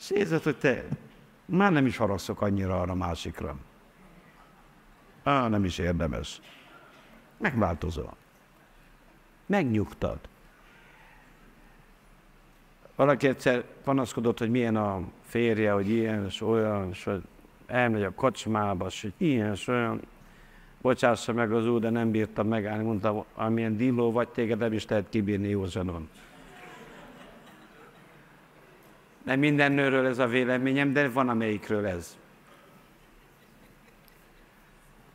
És érzed, hogy te már nem is haragszok annyira arra másikra. Á, nem is érdemes. Megváltozol. Megnyugtad. Valaki egyszer panaszkodott, hogy milyen a férje, hogy ilyen és olyan, és hogy elmegy a kocsmába, és hogy ilyen és olyan. Bocsássa meg az úr, de nem bírtam megállni. Mondta, amilyen dilló vagy, téged nem is lehet kibírni józsanon. Nem minden nőről ez a véleményem, de van amelyikről ez.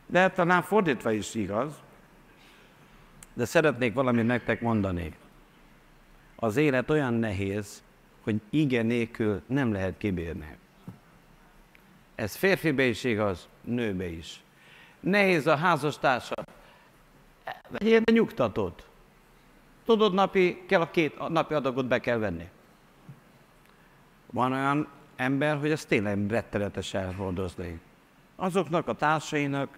De talán fordítva is igaz. De szeretnék valamit nektek mondani. Az élet olyan nehéz, hogy igen nélkül nem lehet kibírni. Ez férfibe is igaz, nőbe is. Nehéz a házastársat. Vegyél be nyugtatót. Tudod, napi, kell a két napi adagot be kell venni. Van olyan ember, hogy ezt tényleg rettenetes elhordozni. Azoknak a társainak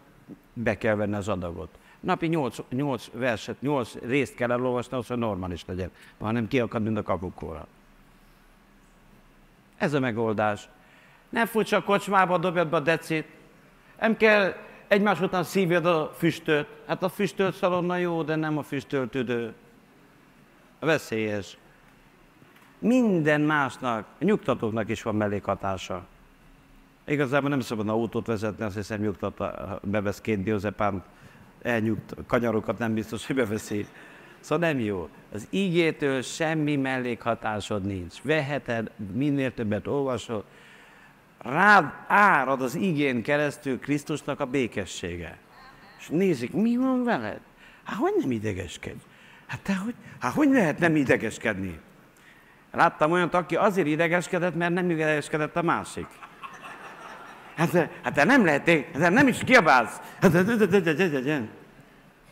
be kell venni az adagot. Napi 8, 8 verset, 8 részt kell elolvasni, az, hogy normális legyen, hanem kiakad, mint a kakukóra. Ez a megoldás. Nem futsz a kocsmába, dobjad be a decit. Nem kell egymás után szívjad a füstöt. Hát a füstölt szalonna jó, de nem a füstölt üdő. Veszélyes. Minden másnak, a nyugtatóknak is van mellékhatása. Igazából nem szabad autót vezetni, azt hiszem nyugtat, bevesz két diózepán, elnyugt, kanyarokat nem biztos, hogy beveszi. Szóval nem jó. Az ígétől semmi mellékhatásod nincs. Veheted, minél többet olvasod, rád árad az igén keresztül Krisztusnak a békessége. És nézik, mi van veled? Hát hogy nem idegeskedj? Hát te hogy? Hát hogy lehet nem idegeskedni? Láttam olyat, aki azért idegeskedett, mert nem idegeskedett a másik. Hát, hát te nem lehet, hát nem is kiabálsz.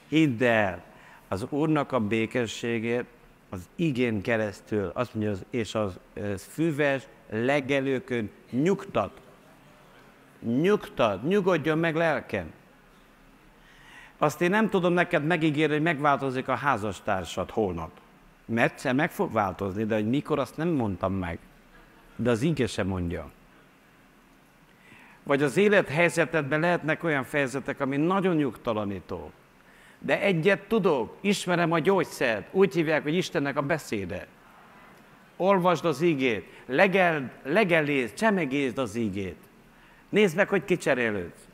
Hidd el, az Úrnak a békességét az igén keresztül, azt mondja, az, és az, az füves legelőkön nyugtat. Nyugtat, nyugodjon meg lelkem. Azt én nem tudom neked megígérni, hogy megváltozik a házastársad holnap. Mert egyszer meg fog változni, de hogy mikor, azt nem mondtam meg. De az ige sem mondja. Vagy az élethelyzetedben lehetnek olyan fejezetek, ami nagyon nyugtalanító. De egyet tudok, ismerem a gyógyszert, úgy hívják, hogy Istennek a beszéde. Olvasd az ígét, legel, legelézd, csemegézd az ígét. Nézd meg, hogy kicserélődsz.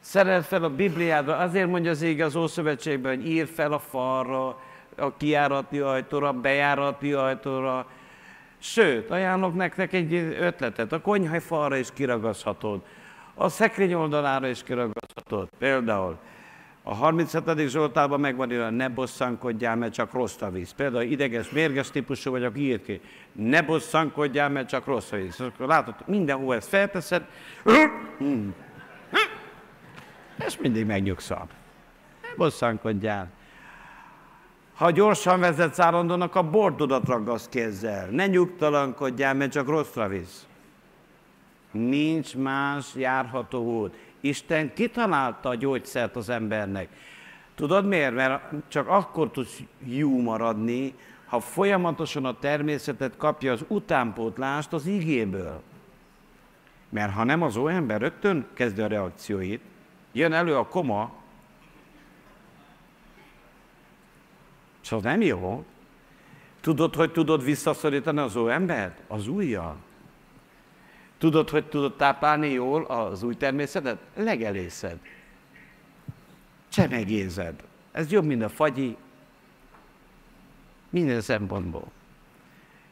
Szereld fel a Bibliádra, azért mondja az íge az Ószövetségben, hogy ír fel a falra, a kiárati ajtóra, bejárati ajtóra. Sőt, ajánlok nektek egy ötletet, a konyhai falra is kiragaszhatod, a szekrény oldalára is kiragaszhatod. Például a 37. Zsoltában megvan hogy ne bosszankodjál, mert csak rossz a víz. Például ideges, mérges típusú vagyok, írd ki. Ne bosszankodjál, mert csak rossz a víz. Akkor látod, mindenhol ezt felteszed, és mindig megnyugszol. Ne bosszankodjál. Ha gyorsan vezetsz állandónak, a bordodat raggasz kézzel. Ne nyugtalankodjál, mert csak rosszra visz. Nincs más járható út. Isten kitalálta a gyógyszert az embernek. Tudod miért? Mert csak akkor tudsz jó maradni, ha folyamatosan a természetet kapja az utánpótlást az igéből. Mert ha nem, az olyan ember rögtön kezdi a reakcióit, jön elő a koma, Szóval nem jó. Tudod, hogy tudod visszaszorítani az új embert? Az újjal. Tudod, hogy tudod táplálni jól az új természetet? Legelészed. Csemegézed. Ez jobb, mint a fagyi. Minden szempontból.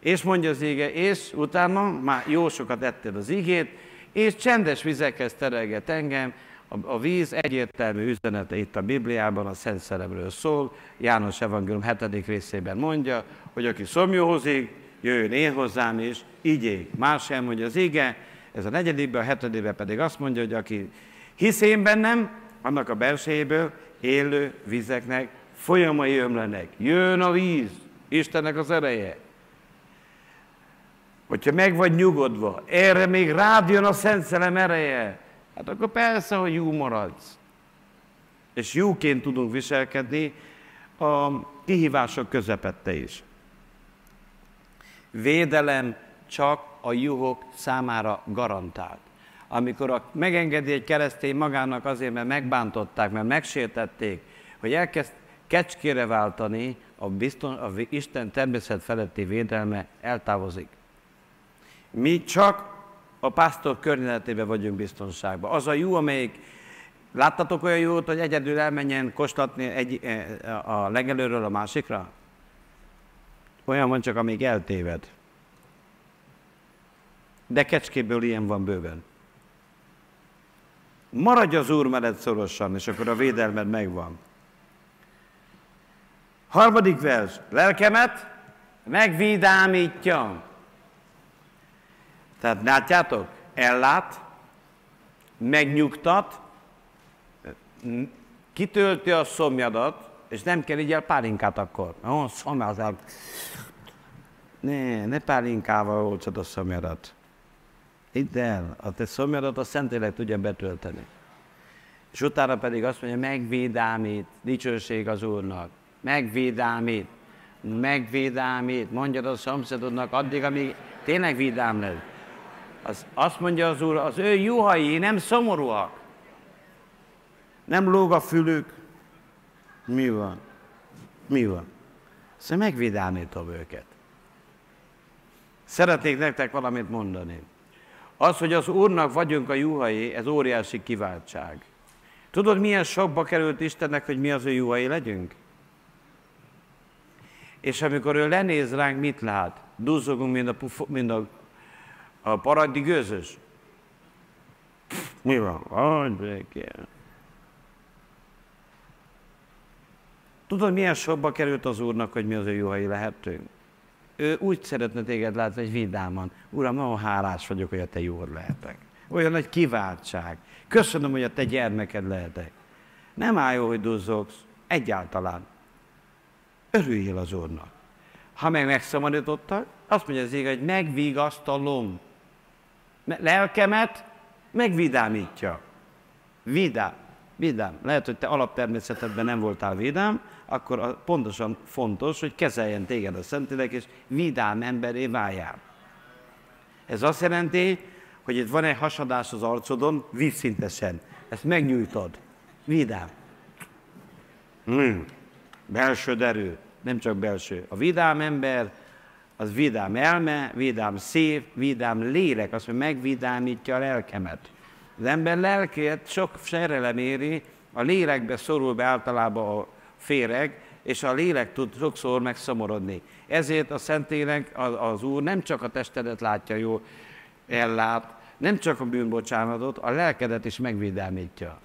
És mondja az ége, és utána már jó sokat etted az igét, és csendes vizekhez terelget engem, A, víz egyértelmű üzenete itt a Bibliában a Szent Szeremről szól. János Evangélium 7. részében mondja, hogy aki szomjózik, jöjjön én hozzám is, így Más sem mondja az ige, ez a negyedikben, a hetedikben pedig azt mondja, hogy aki hisz én bennem, annak a belsejéből élő vizeknek folyamai ömlenek. Jön a víz, Istennek az ereje. Hogyha meg vagy nyugodva, erre még rád jön a Szent Szelem ereje, hát akkor persze, hogy jó maradsz. És jóként tudunk viselkedni a kihívások közepette is. Védelem csak a juhok számára garantált. Amikor a, megengedi egy keresztény magának azért, mert megbántották, mert megsértették, hogy elkezd kecskére váltani, a, bizton, a Isten természet feletti védelme eltávozik. Mi csak a pásztor környezetében vagyunk biztonságban. Az a jó, amelyik Láttatok olyan jót, hogy egyedül elmenjen kóstolni egy, eh, a legelőről a másikra? Olyan van csak, amíg eltéved. De kecskéből ilyen van bőven. Maradj az Úr mellett szorosan, és akkor a védelmed megvan. Harmadik vers. Lelkemet megvidámítja. Tehát látjátok? Ellát, megnyugtat, kitölti a szomjadat, és nem kell így el pálinkát akkor. Ó, szomjad, ne, ne pálinkával olcsod a szomjadat. Hidd el, a te szomjadat a Szentlélek tudja betölteni. És utána pedig azt mondja, megvédámít, dicsőség az Úrnak. Megvédámít, megvédámít, mondjad a szomszédodnak addig, amíg tényleg vidám lesz. Az, azt mondja az Úr, az ő juhai nem szomorúak. Nem lóg a fülük. Mi van? Mi van? Szóval megvidámítom őket. Szeretnék nektek valamit mondani. Az, hogy az Úrnak vagyunk a juhai, ez óriási kiváltság. Tudod, milyen sokba került Istennek, hogy mi az ő juhai legyünk? És amikor ő lenéz ránk, mit lát? Duzzogunk, mint a, pufo, mint a, a paraddi gőzös. Mi van? Hogy Tudod, milyen sokba került az Úrnak, hogy mi az ő juhai lehetünk? ő úgy szeretne téged látni, hogy vidáman. Uram, nagyon hálás vagyok, hogy a te jór lehetek. Olyan nagy kiváltság. Köszönöm, hogy a te gyermeked lehetek. Nem áll jó, hogy duzzogsz. Egyáltalán. Örüljél az Úrnak. Ha meg megszomorítottak, azt mondja az ég, hogy megvigasztalom. Lelkemet megvidámítja. Vidám. Vidám. Lehet, hogy te alaptermészetedben nem voltál vidám, akkor pontosan fontos, hogy kezeljen téged a Szentlélek, és vidám emberé váljál. Ez azt jelenti, hogy itt van egy hasadás az arcodon, vízszintesen. Ezt megnyújtod. Vidám. Hmm. Belső derű, nem csak belső. A vidám ember, az vidám elme, vidám szív, vidám lélek, az, hogy megvidámítja a lelkemet. Az ember lelkét sok serelem éri, a lélekbe szorul be általában a féreg, és a lélek tud sokszor megszomorodni. Ezért a Szentlélek, az Úr nem csak a testedet látja jó, ellát, nem csak a bűnbocsánatot, a lelkedet is megvédelmítja.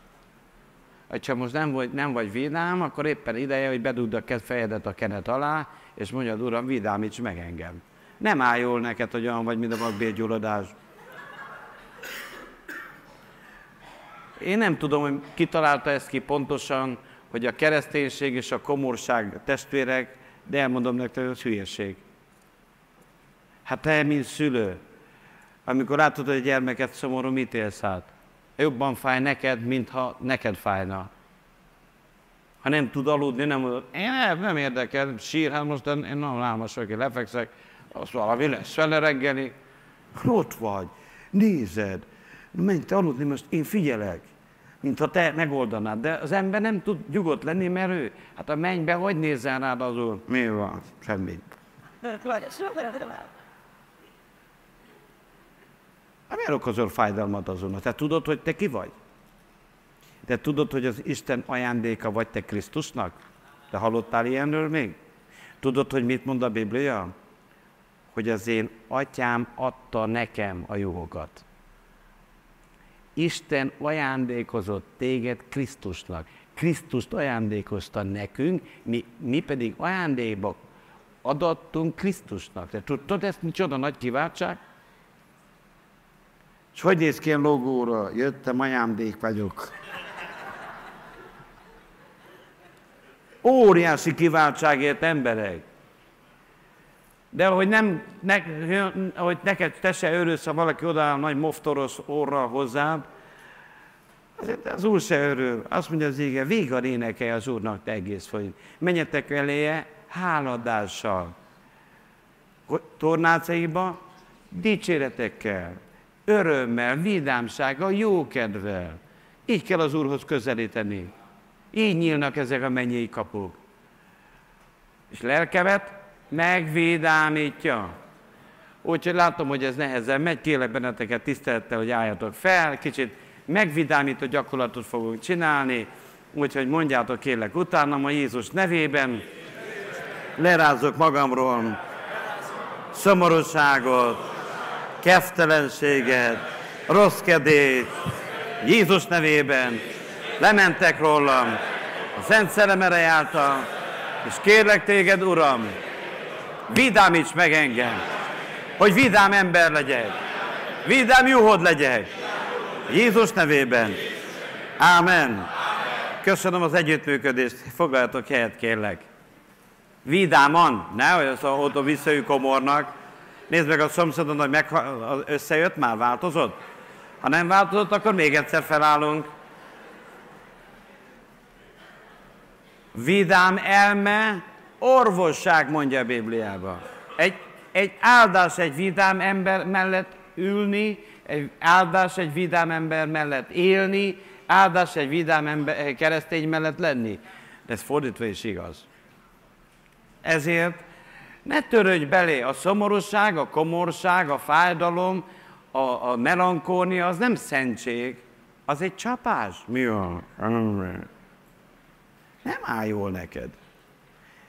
Ha most nem vagy, nem vagy védám, akkor éppen ideje, hogy bedugd a fejedet a kenet alá, és mondjad, Uram, védelmíts meg engem. Nem áll jól neked, hogy olyan vagy, mint a vakbélgyulladás. Én nem tudom, hogy ki találta ezt ki pontosan, hogy a kereszténység és a komorság testvérek, de elmondom nektek, hogy hülyeség. Hát te, mint szülő, amikor látod, hogy a gyermeket szomorú, mit élsz át? Jobban fáj neked, mintha neked fájna. Ha nem tud aludni, nem mondod, én nem, nem érdekel, sír, hát most én nem lámas vagyok, lefekszek, azt valami lesz vele reggeli. Ott vagy, nézed, menj te aludni, most én figyelek mintha te megoldanád. De az ember nem tud nyugodt lenni, mert ő, hát a mennybe hogy nézzen rád az úr? Mi van? Semmi. Hát miért okozol fájdalmat azon? Te tudod, hogy te ki vagy? Te tudod, hogy az Isten ajándéka vagy te Krisztusnak? Te hallottál ilyenről még? Tudod, hogy mit mond a Biblia? Hogy az én atyám adta nekem a juhokat. Isten ajándékozott téged Krisztusnak. Krisztust ajándékozta nekünk, mi, mi pedig ajándékba adattunk Krisztusnak. Te tudtad ezt micsoda nagy kiváltság? És hogy néz ki a logóra? Jöttem, ajándék vagyok. Óriási kiváltságért emberek. De hogy, nem, ne, hogy neked te se örülsz, ha valaki odaáll nagy moftoros orra hozzád, az Úr se örül. Azt mondja az ége, végig énekelj az Úrnak te egész folyam. Menjetek eléje háladással. Tornácaiba dicséretekkel, örömmel, vidámsággal, jókedvel. Így kell az Úrhoz közelíteni. Így nyílnak ezek a mennyei kapuk. És lelkevet megvédámítja. Úgyhogy látom, hogy ez nehezen megy, kérlek benneteket tisztelettel, hogy álljatok fel, kicsit megvidámító gyakorlatot fogunk csinálni, úgyhogy mondjátok kérlek utána, ma Jézus nevében lerázok magamról szomorúságot, keftelenséget, rossz kedét, Jézus nevében lementek rólam, a Szent Szellem által, és kérlek téged, Uram, vidámíts meg engem, hogy vidám ember legyek, vidám juhod legyek, Jézus nevében. Ámen. Köszönöm az együttműködést, foglaljatok helyet, kérlek. Vidáman, ne, hogy az ott visszajük komornak. Nézd meg a szomszédon, hogy meg, összejött, már változott. Ha nem változott, akkor még egyszer felállunk. Vidám elme, orvosság, mondja a Bibliában. Egy, egy áldás egy vidám ember mellett ülni, egy áldás egy vidám ember mellett élni, áldás egy vidám ember, keresztény mellett lenni. De ez fordítva is igaz. Ezért ne törődj belé, a szomorúság, a komorság, a fájdalom, a, a melankónia, az nem szentség, az egy csapás. Mi a? Nem áll jól neked.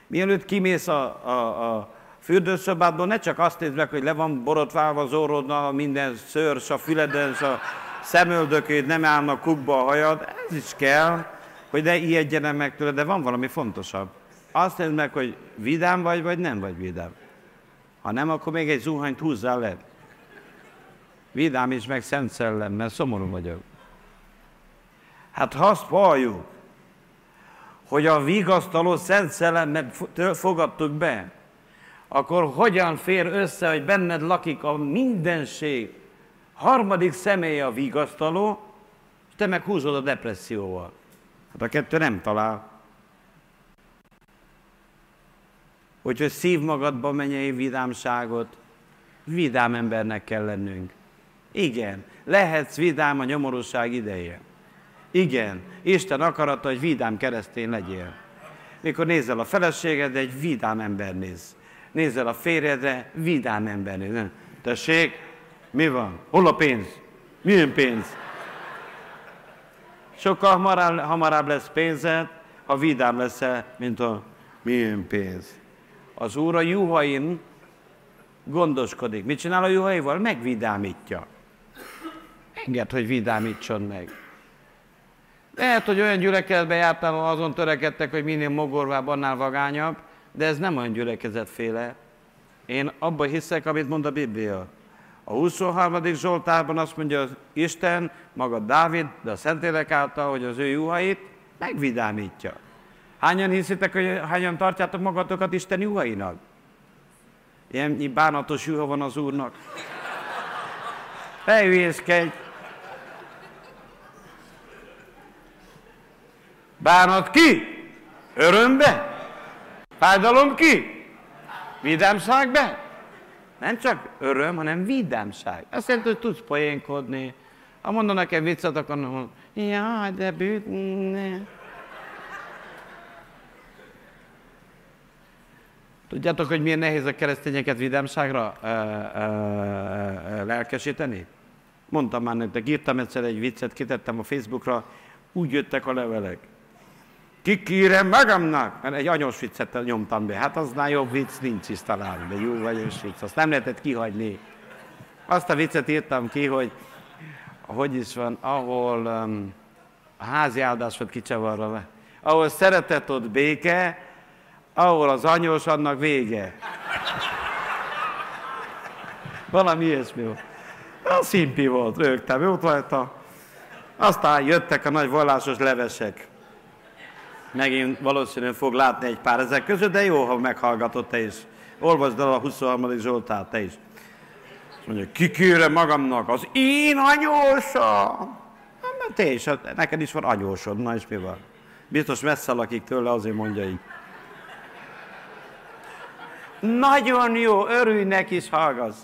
Mielőtt kimész a, a, a fürdőszobádból, ne csak azt nézd meg, hogy le van borotválva az orrodna, minden szőrs a füleden, a szemöldökéd nem állnak kukba a hajad, ez is kell, hogy ne ijedjenek meg tőle, de van valami fontosabb. Azt nézd meg, hogy vidám vagy, vagy nem vagy vidám. Ha nem, akkor még egy zuhanyt húzzál le. Vidám is, meg szent szellem, mert szomorú vagyok. Hát ha azt valljuk, hogy a vigasztaló szent szellemet fogadtuk be, akkor hogyan fér össze, hogy benned lakik a mindenség, harmadik személy a vigasztaló, és te meg húzod a depresszióval. Hát a kettő nem talál. Úgyhogy szív magadba mennyei vidámságot, vidám embernek kell lennünk. Igen, lehetsz vidám a nyomorúság ideje. Igen, Isten akarata, hogy vidám keresztény legyél. Mikor nézel a feleséged, egy vidám ember néz. Nézel a férjedre, vidám ember néz. Tessék, mi van? Hol a pénz? Milyen pénz? Sokkal hamarabb, hamarabb lesz pénzed, ha vidám leszel, mint a milyen pénz. Az Úr a juhain gondoskodik. Mit csinál a juhaival? Megvidámítja. Enged, hogy vidámítson meg. Lehet, hogy olyan gyülekezetben jártál, azon törekedtek, hogy minél mogorvább, annál vagányabb, de ez nem olyan gyülekezetféle. Én abban hiszek, amit mond a Biblia. A 23. Zsoltárban azt mondja az Isten, maga Dávid, de a Szentlélek által, hogy az ő juhait megvidámítja. Hányan hiszitek, hogy hányan tartjátok magatokat Isten juhainak? Ilyen bánatos juha van az Úrnak. Fejvészkedj! Bánat ki? Örömbe? Fájdalom ki? Vidámság be? Nem csak öröm, hanem vidámság. Azt jelenti, hogy tudsz poénkodni. Ha mondanak nekem viccet, akkor mondom, jaj, de bűn... Tudjátok, hogy milyen nehéz a keresztényeket vidámságra ö, ö, ö, lelkesíteni? Mondtam már nektek, írtam egyszer egy viccet, kitettem a Facebookra, úgy jöttek a levelek. Kikírem magamnak, mert egy anyós viccet nyomtam be. Hát aznál jobb vicc nincs is talán, de jó vagyos vicc. Azt nem lehetett kihagyni. Azt a viccet írtam ki, hogy hogy is van, ahol um, a házi áldás volt kicsavarva. Ahol szeretet ott béke, ahol az anyós, annak vége. Valami ilyesmi volt. A szimpi volt, rögtem, jót rajta. Aztán jöttek a nagy vallásos levesek. Megint valószínűleg fog látni egy pár ezek között, de jó, ha meghallgatott te is. Olvasd el a 23. Zsoltát te is. Azt mondja, kikére magamnak az én anyósom. Hát, te is, hát neked is van anyósod, na és mi van? Biztos messze lakik tőle, azért mondja így. Nagyon jó, örülj neki is hallgass.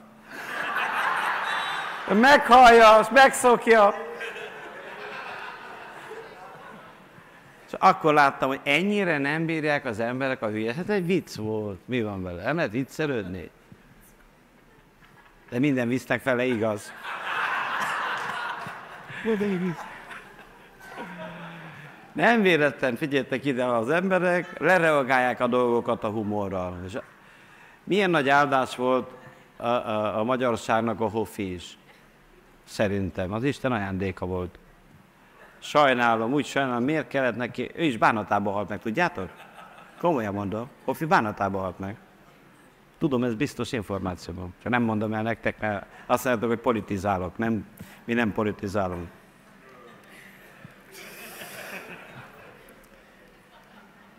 Meghallja, megszokja. Akkor láttam, hogy ennyire nem bírják az emberek a hülyet. Hát egy vicc volt. Mi van vele? Nem lehet viccelődni? De minden visznek fele igaz. Nem véletlen, figyeljetek ide az emberek, lereagálják a dolgokat a humorral. És milyen nagy áldás volt a, a, a magyarságnak a hofi is. Szerintem. Az Isten ajándéka volt. Sajnálom, úgy sajnálom, miért kellett neki, ő is bánatába halt meg, tudjátok? Komolyan mondom, Hofi bánatába halt meg. Tudom, ez biztos információ. Csak nem mondom el nektek, mert azt mondjátok, hogy politizálok. Nem, mi nem politizálunk.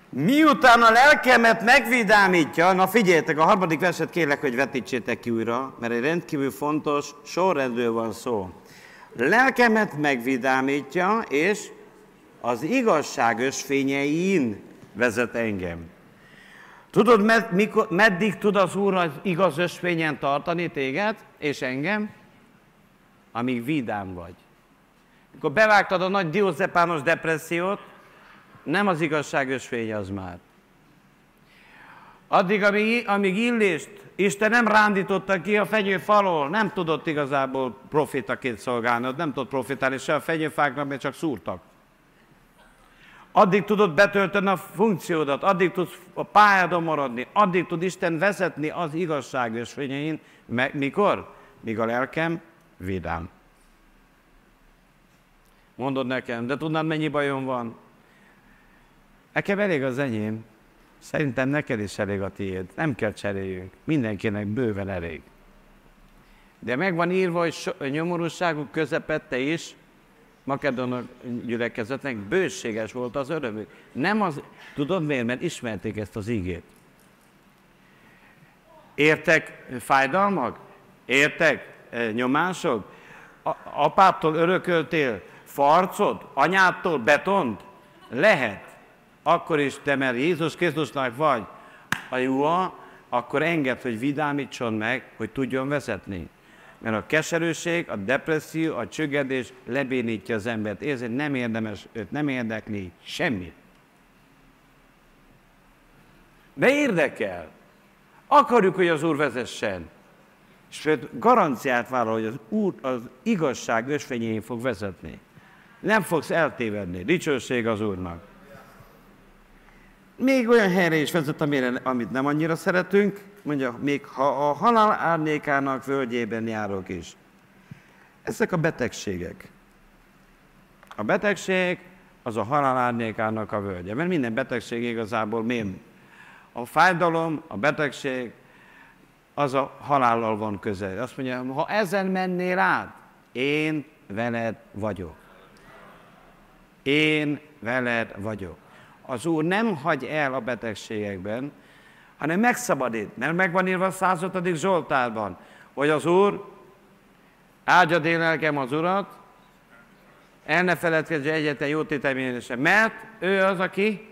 Miután a lelkemet megvidámítja, na figyeljetek, a harmadik verset kérlek, hogy vetítsétek ki újra, mert egy rendkívül fontos sorrendről van szó. Lelkemet megvidámítja, és az igazság ösvényein vezet engem. Tudod, med, mikor, meddig tud az Úr az igaz ösvényen tartani téged és engem? Amíg vidám vagy. Mikor bevágtad a nagy diózepános depressziót, nem az igazság ösvény az már. Addig, amíg, amíg Illést Isten nem rándította ki a fenyőfalól, nem tudott igazából profitaként szolgálni, nem tudott profitálni se a fenyőfáknak, mert csak szúrtak. Addig tudod betölteni a funkciódat, addig tudsz a pályádon maradni, addig tud Isten vezetni az igazság ösvényein. Mikor? Míg a lelkem vidám. Mondod nekem, de tudnád, mennyi bajom van? Nekem elég az enyém. Szerintem neked is elég a tiéd. Nem kell cseréljünk. Mindenkinek bőven elég. De meg van írva, hogy so, nyomorúságuk közepette is, Makedonok gyülekezetnek bőséges volt az örömük. Nem az, tudod miért? Mert ismerték ezt az ígét. Értek fájdalmak? Értek eh, nyomások? A, apától örököltél farcot? Anyától betont? Lehet akkor is te, mert Jézus Krisztusnak vagy a jó, akkor enged, hogy vidámítson meg, hogy tudjon vezetni. Mert a keserűség, a depresszió, a csöggedés lebénítja az embert. Hogy nem érdemes, őt nem érdekli semmit. De érdekel. Akarjuk, hogy az Úr vezessen. Sőt, garanciát vállal, hogy az Úr az igazság ösvényén fog vezetni. Nem fogsz eltévedni. Dicsőség az Úrnak. Még olyan helyre is vezet, amire, amit nem annyira szeretünk, mondja, még ha a halál árnyékának völgyében járok is. Ezek a betegségek. A betegség az a halál árnyékának a völgye, mert minden betegség igazából miért? A fájdalom, a betegség, az a halállal van közel. Azt mondja, ha ezen mennél át, én veled vagyok. Én veled vagyok az Úr nem hagy el a betegségekben, hanem megszabadít. Mert megvan írva a 105. Zsoltárban, hogy az Úr áldjad én lelkem az Urat, el ne feledkezz egyetlen jó téteményesen, mert ő az, aki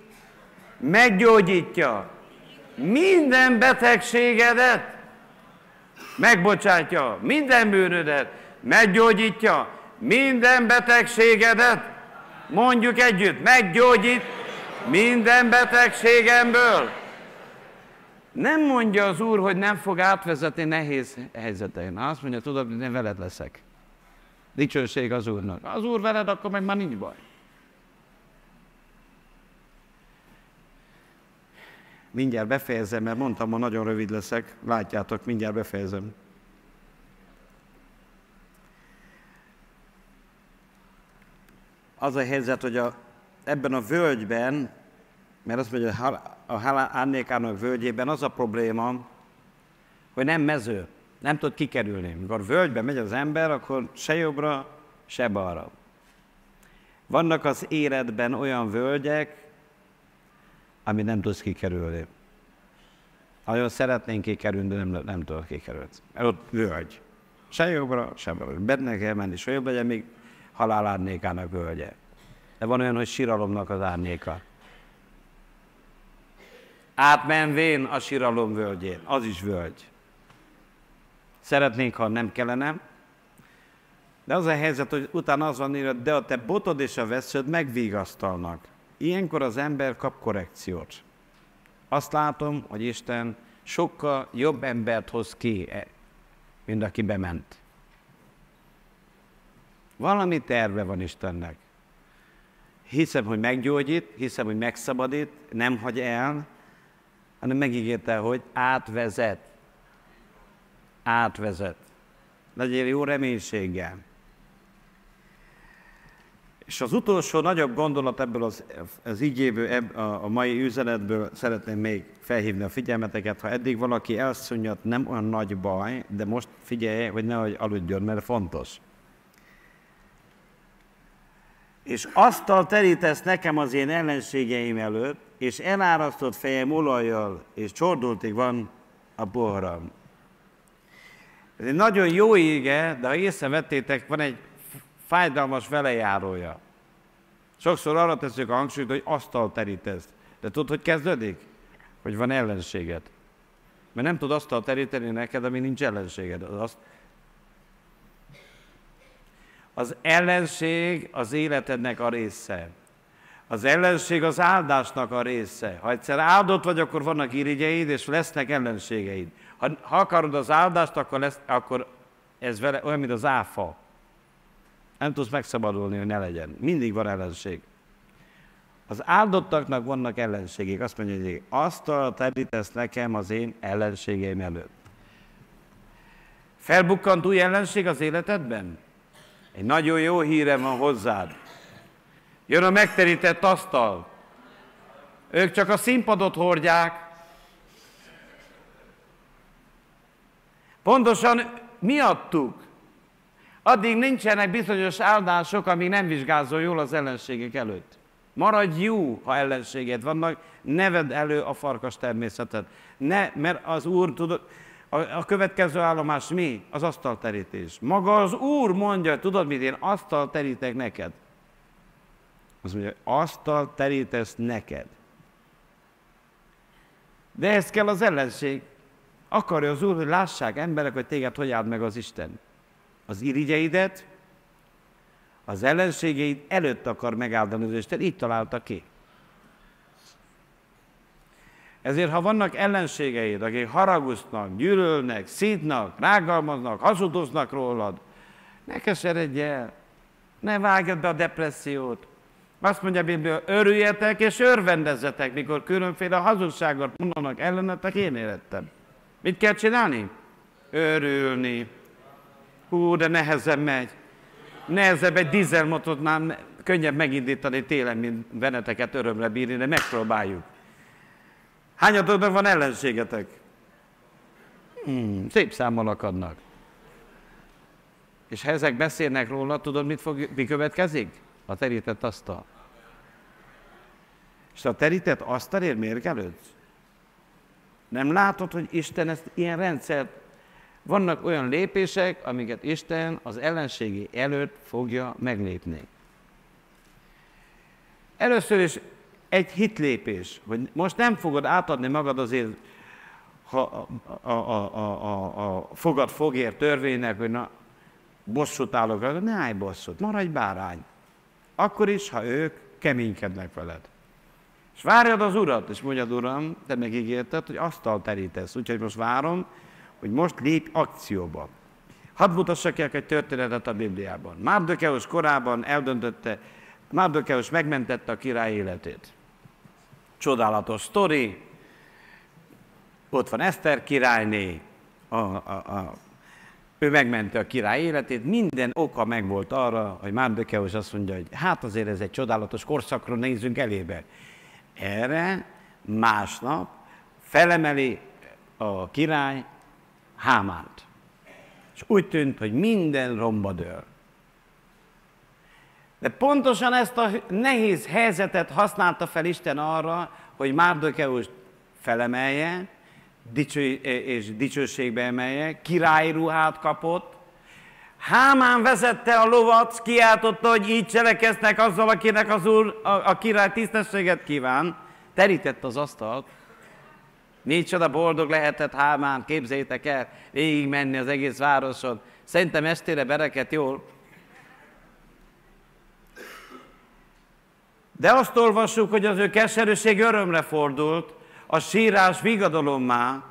meggyógyítja minden betegségedet, megbocsátja minden bűnödet, meggyógyítja minden betegségedet, mondjuk együtt, meggyógyít minden betegségemből. Nem mondja az Úr, hogy nem fog átvezetni nehéz helyzetein. Azt mondja, tudod, hogy én veled leszek. Dicsőség az Úrnak. Az Úr veled, akkor meg már nincs baj. Mindjárt befejezem, mert mondtam, hogy nagyon rövid leszek. Látjátok, mindjárt befejezem. az a helyzet, hogy a, ebben a völgyben, mert azt mondja, a Árnékának völgyében az a probléma, hogy nem mező, nem tud kikerülni. Mikor völgybe megy az ember, akkor se jobbra, se balra. Vannak az életben olyan völgyek, amit nem tudsz kikerülni. Nagyon szeretnénk kikerülni, de nem, nem tudok kikerülni. Mert ott völgy. Se jobbra, se balra. Benne kell menni, se jobb legyen, még halál árnyékának völgye. De van olyan, hogy síralomnak az árnyéka. Átmenvén a síralom völgyén, az is völgy. Szeretnénk, ha nem kellene, de az a helyzet, hogy utána az van írva, de a te botod és a vesződ megvigasztalnak. Ilyenkor az ember kap korrekciót. Azt látom, hogy Isten sokkal jobb embert hoz ki, mint aki bement. Valami terve van Istennek. Hiszem, hogy meggyógyít, hiszem, hogy megszabadít, nem hagy el, hanem megígérte, hogy átvezet. Átvezet. Legyél jó reménységgel. És az utolsó nagyobb gondolat ebből az, az ígyéből, a, a mai üzenetből szeretném még felhívni a figyelmeteket. Ha eddig valaki elszunnyat, nem olyan nagy baj, de most figyelj, hogy nehogy aludjon, mert fontos. És asztal terítesz nekem az én ellenségeim előtt, és elárasztott fejem olajjal, és csordultig van a poharam. Ez egy nagyon jó ége, de ha észrevettétek, van egy fájdalmas velejárója. Sokszor arra teszünk a hangsúlyt, hogy asztal terítesz. De tudod, hogy kezdődik? Hogy van ellenséged. Mert nem tud asztal teríteni neked, ami nincs ellenséged. Az. Az ellenség az életednek a része. Az ellenség az áldásnak a része. Ha egyszer áldott vagy, akkor vannak irigyeid, és lesznek ellenségeid. Ha, ha akarod az áldást, akkor, lesz, akkor ez vele olyan, mint az áfa. Nem tudsz megszabadulni, hogy ne legyen. Mindig van ellenség. Az áldottaknak vannak ellenségek. Azt mondja, hogy asztal terítesz nekem az én ellenségeim előtt. Felbukkant új ellenség az életedben? Egy nagyon jó hírem van hozzád. Jön a megterített asztal. Ők csak a színpadot hordják. Pontosan miattuk. Addig nincsenek bizonyos áldások, amíg nem vizsgázol jól az ellenségek előtt. Maradj jó, ha ellenséged vannak, neved elő a farkas természetet. Ne, mert az Úr, tudod, a, a következő állomás mi? Az asztalterítés. Maga az Úr mondja, tudod mit, én asztal terítek neked. Az mondja, asztal terítesz neked. De ez kell az ellenség. Akarja az Úr, hogy lássák emberek, hogy téged hogy áld meg az Isten az irigyeidet, az ellenségeid előtt akar megáldani az Isten, így találta ki. Ezért, ha vannak ellenségeid, akik haragusznak, gyűlölnek, szítnak, rágalmaznak, hazudoznak rólad, ne keseredj el, ne vágj be a depressziót. Azt mondja Biblia, örüljetek és örvendezzetek, mikor különféle hazugságot mondanak ellenetek, én érettem. Mit kell csinálni? Örülni. Hú, de nehezen megy. Nehezebb egy dízelmotornál könnyebb megindítani télen, mint veneteket örömre bírni, de megpróbáljuk. Hányatokban van ellenségetek? Hmm, szép számmal akadnak. És ha ezek beszélnek róla, tudod, mit fog, mi következik? A terített asztal. És a terített asztalért mérgelődsz? Nem látod, hogy Isten ezt ilyen rendszert vannak olyan lépések, amiket Isten az ellenségi előtt fogja meglépni. Először is egy hitlépés, hogy most nem fogod átadni magad azért ha a, a, a, a, a fogad fogér törvénynek, hogy na, bosszút állok, ne állj bosszút, maradj bárány. Akkor is, ha ők keménykednek veled. És várjad az urat, és mondjad, uram, te megígérted, hogy asztal terítesz, úgyhogy most várom, hogy most lép akcióba. Hadd mutassak el egy történetet a Bibliában. Márdokeus korában eldöntötte, Márdokeus megmentette a király életét. Csodálatos sztori, ott van Eszter királyné, a, a, a, ő megmente a király életét, minden oka megvolt arra, hogy Márdokeus azt mondja, hogy hát azért ez egy csodálatos korszakra nézzünk elébe. Erre másnap felemeli a király Hámánt. És úgy tűnt, hogy minden romba dől. De pontosan ezt a nehéz helyzetet használta fel Isten arra, hogy Márdokeus felemelje, dicső, és dicsőségbe emelje, királyi ruhát kapott, Hámán vezette a lovat, kiáltotta, hogy így cselekeznek azzal, akinek az úr, a, a király tisztességet kíván. Terített az asztalt. Micsoda boldog lehetett Hámán, képzétek el, végig menni az egész városon. Szerintem estére bereket jól. De azt olvassuk, hogy az ő keserűség örömre fordult, a sírás vigadalommá.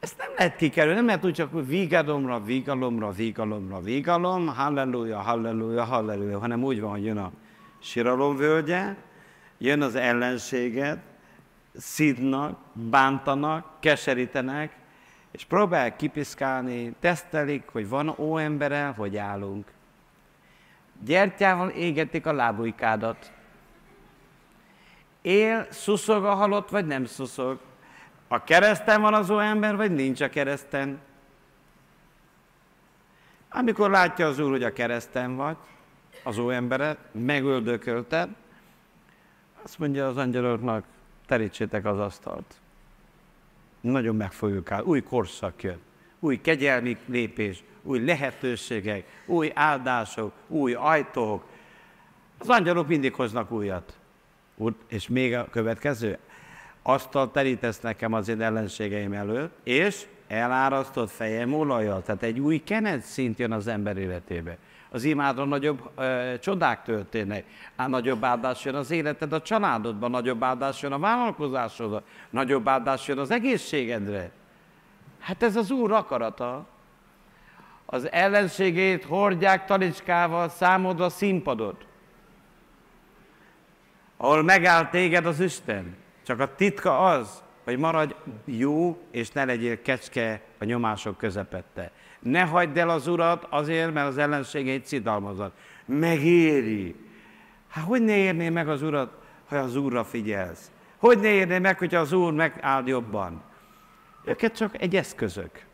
Ezt nem lehet kikerülni, nem lehet úgy csak, hogy vigadalomra, vigalomra, vigalomra, vigalom, halleluja, halleluja, halleluja, hanem úgy van, hogy jön a síralom völgye, jön az ellenséget, szidnak, bántanak, keserítenek, és próbálják kipiszkálni, tesztelik, hogy van ó embere, hogy állunk. Gyertyával égetik a lábujkádat. Él, szuszog a halott, vagy nem szuszog? A kereszten van az ember, vagy nincs a kereszten? Amikor látja az Úr, hogy a kereszten vagy, az ó emberet, megöldökölted, azt mondja az angyaloknak, terítsétek az asztalt. Nagyon meg fogjuk. Új korszak jön. Új kegyelmi lépés, új lehetőségek, új áldások, új ajtók. Az angyalok mindig hoznak újat. És még a következő, asztal terítesz nekem az én ellenségeim előtt, és elárasztott fejem olajjal. Tehát egy új kenet szint jön az ember életébe. Az imádra nagyobb ö, csodák történnek. Á, nagyobb áldás jön az életed a családodban, nagyobb áldás jön a vállalkozásodban, nagyobb áldás jön az egészségedre. Hát ez az Úr akarata. Az ellenségét hordják talicskával számodra színpadot ahol megáll téged az Isten. Csak a titka az, hogy maradj jó, és ne legyél kecske a nyomások közepette. Ne hagyd el az Urat azért, mert az ellenségeit szidalmazod. Megéri. Hát hogy ne érné meg az Urat, ha az Úrra figyelsz? Hogy ne érné meg, hogyha az Úr megáll jobban? Őket csak egy eszközök.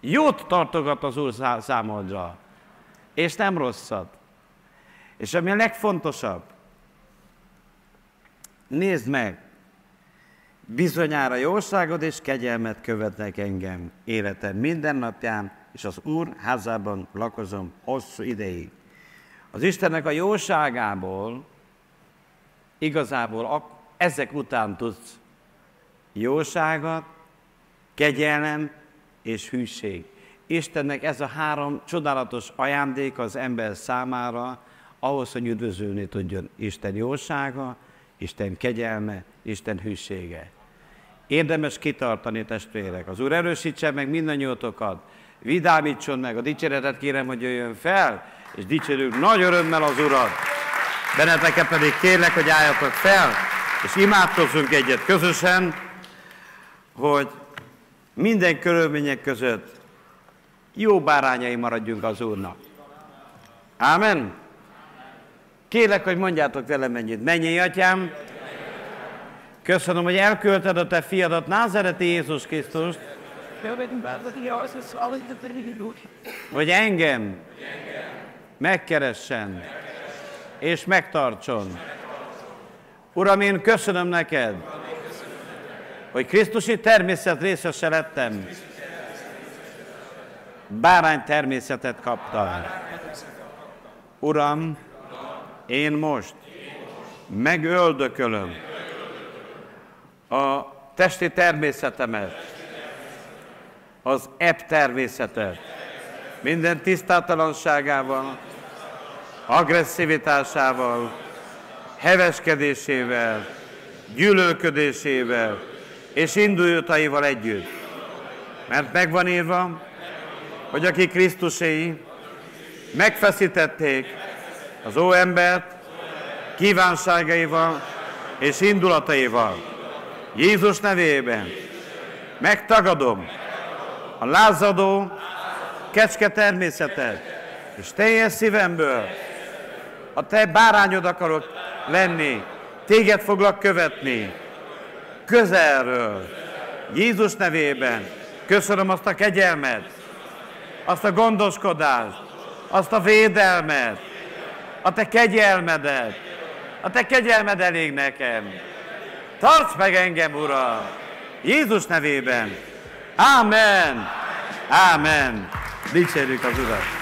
Jót tartogat az Úr számodra, és nem rosszat. És ami a legfontosabb, nézd meg, bizonyára jóságod és kegyelmet követnek engem életem minden napján, és az Úr házában lakozom hosszú ideig. Az Istennek a jóságából igazából ezek után tudsz jóságot, kegyelem és hűség. Istennek ez a három csodálatos ajándék az ember számára, ahhoz, hogy üdvözölni tudjon Isten jósága, Isten kegyelme, Isten hűsége. Érdemes kitartani, testvérek. Az Úr erősítse meg mindannyiótokat, vidámítson meg. A dicséretet kérem, hogy jöjjön fel, és dicsérjük nagy örömmel az Urat. Benneteket pedig kérlek, hogy álljatok fel, és imádkozzunk egyet közösen, hogy minden körülmények között jó bárányai maradjunk az Úrnak. Ámen. Kérlek, hogy mondjátok velem mennyit. Mennyi, atyám, köszönöm, hogy elküldted a te fiadat, Názereti Jézus Krisztust, hogy engem megkeressen és megtartson. Uram, én köszönöm neked, hogy Krisztusi természet részese lettem. Bárány természetet kaptam. Uram, én most megöldökölöm a testi természetemet, az ebb természetet, minden tisztátalanságával, agresszivitásával, heveskedésével, gyűlölködésével és indulótaival együtt. Mert megvan írva, hogy aki Krisztuséi, megfeszítették az ó embert kívánságaival és indulataival. Jézus nevében megtagadom a lázadó, kecske természetet, és teljes szívemből a te bárányod akarok lenni, téged foglak követni, közelről, Jézus nevében. Köszönöm azt a kegyelmet, azt a gondoskodást, azt a védelmet, a te kegyelmedet, a te kegyelmed elég nekem. Tarts meg engem, Uram! Jézus nevében. Ámen! Ámen! Dicsérjük az Urat!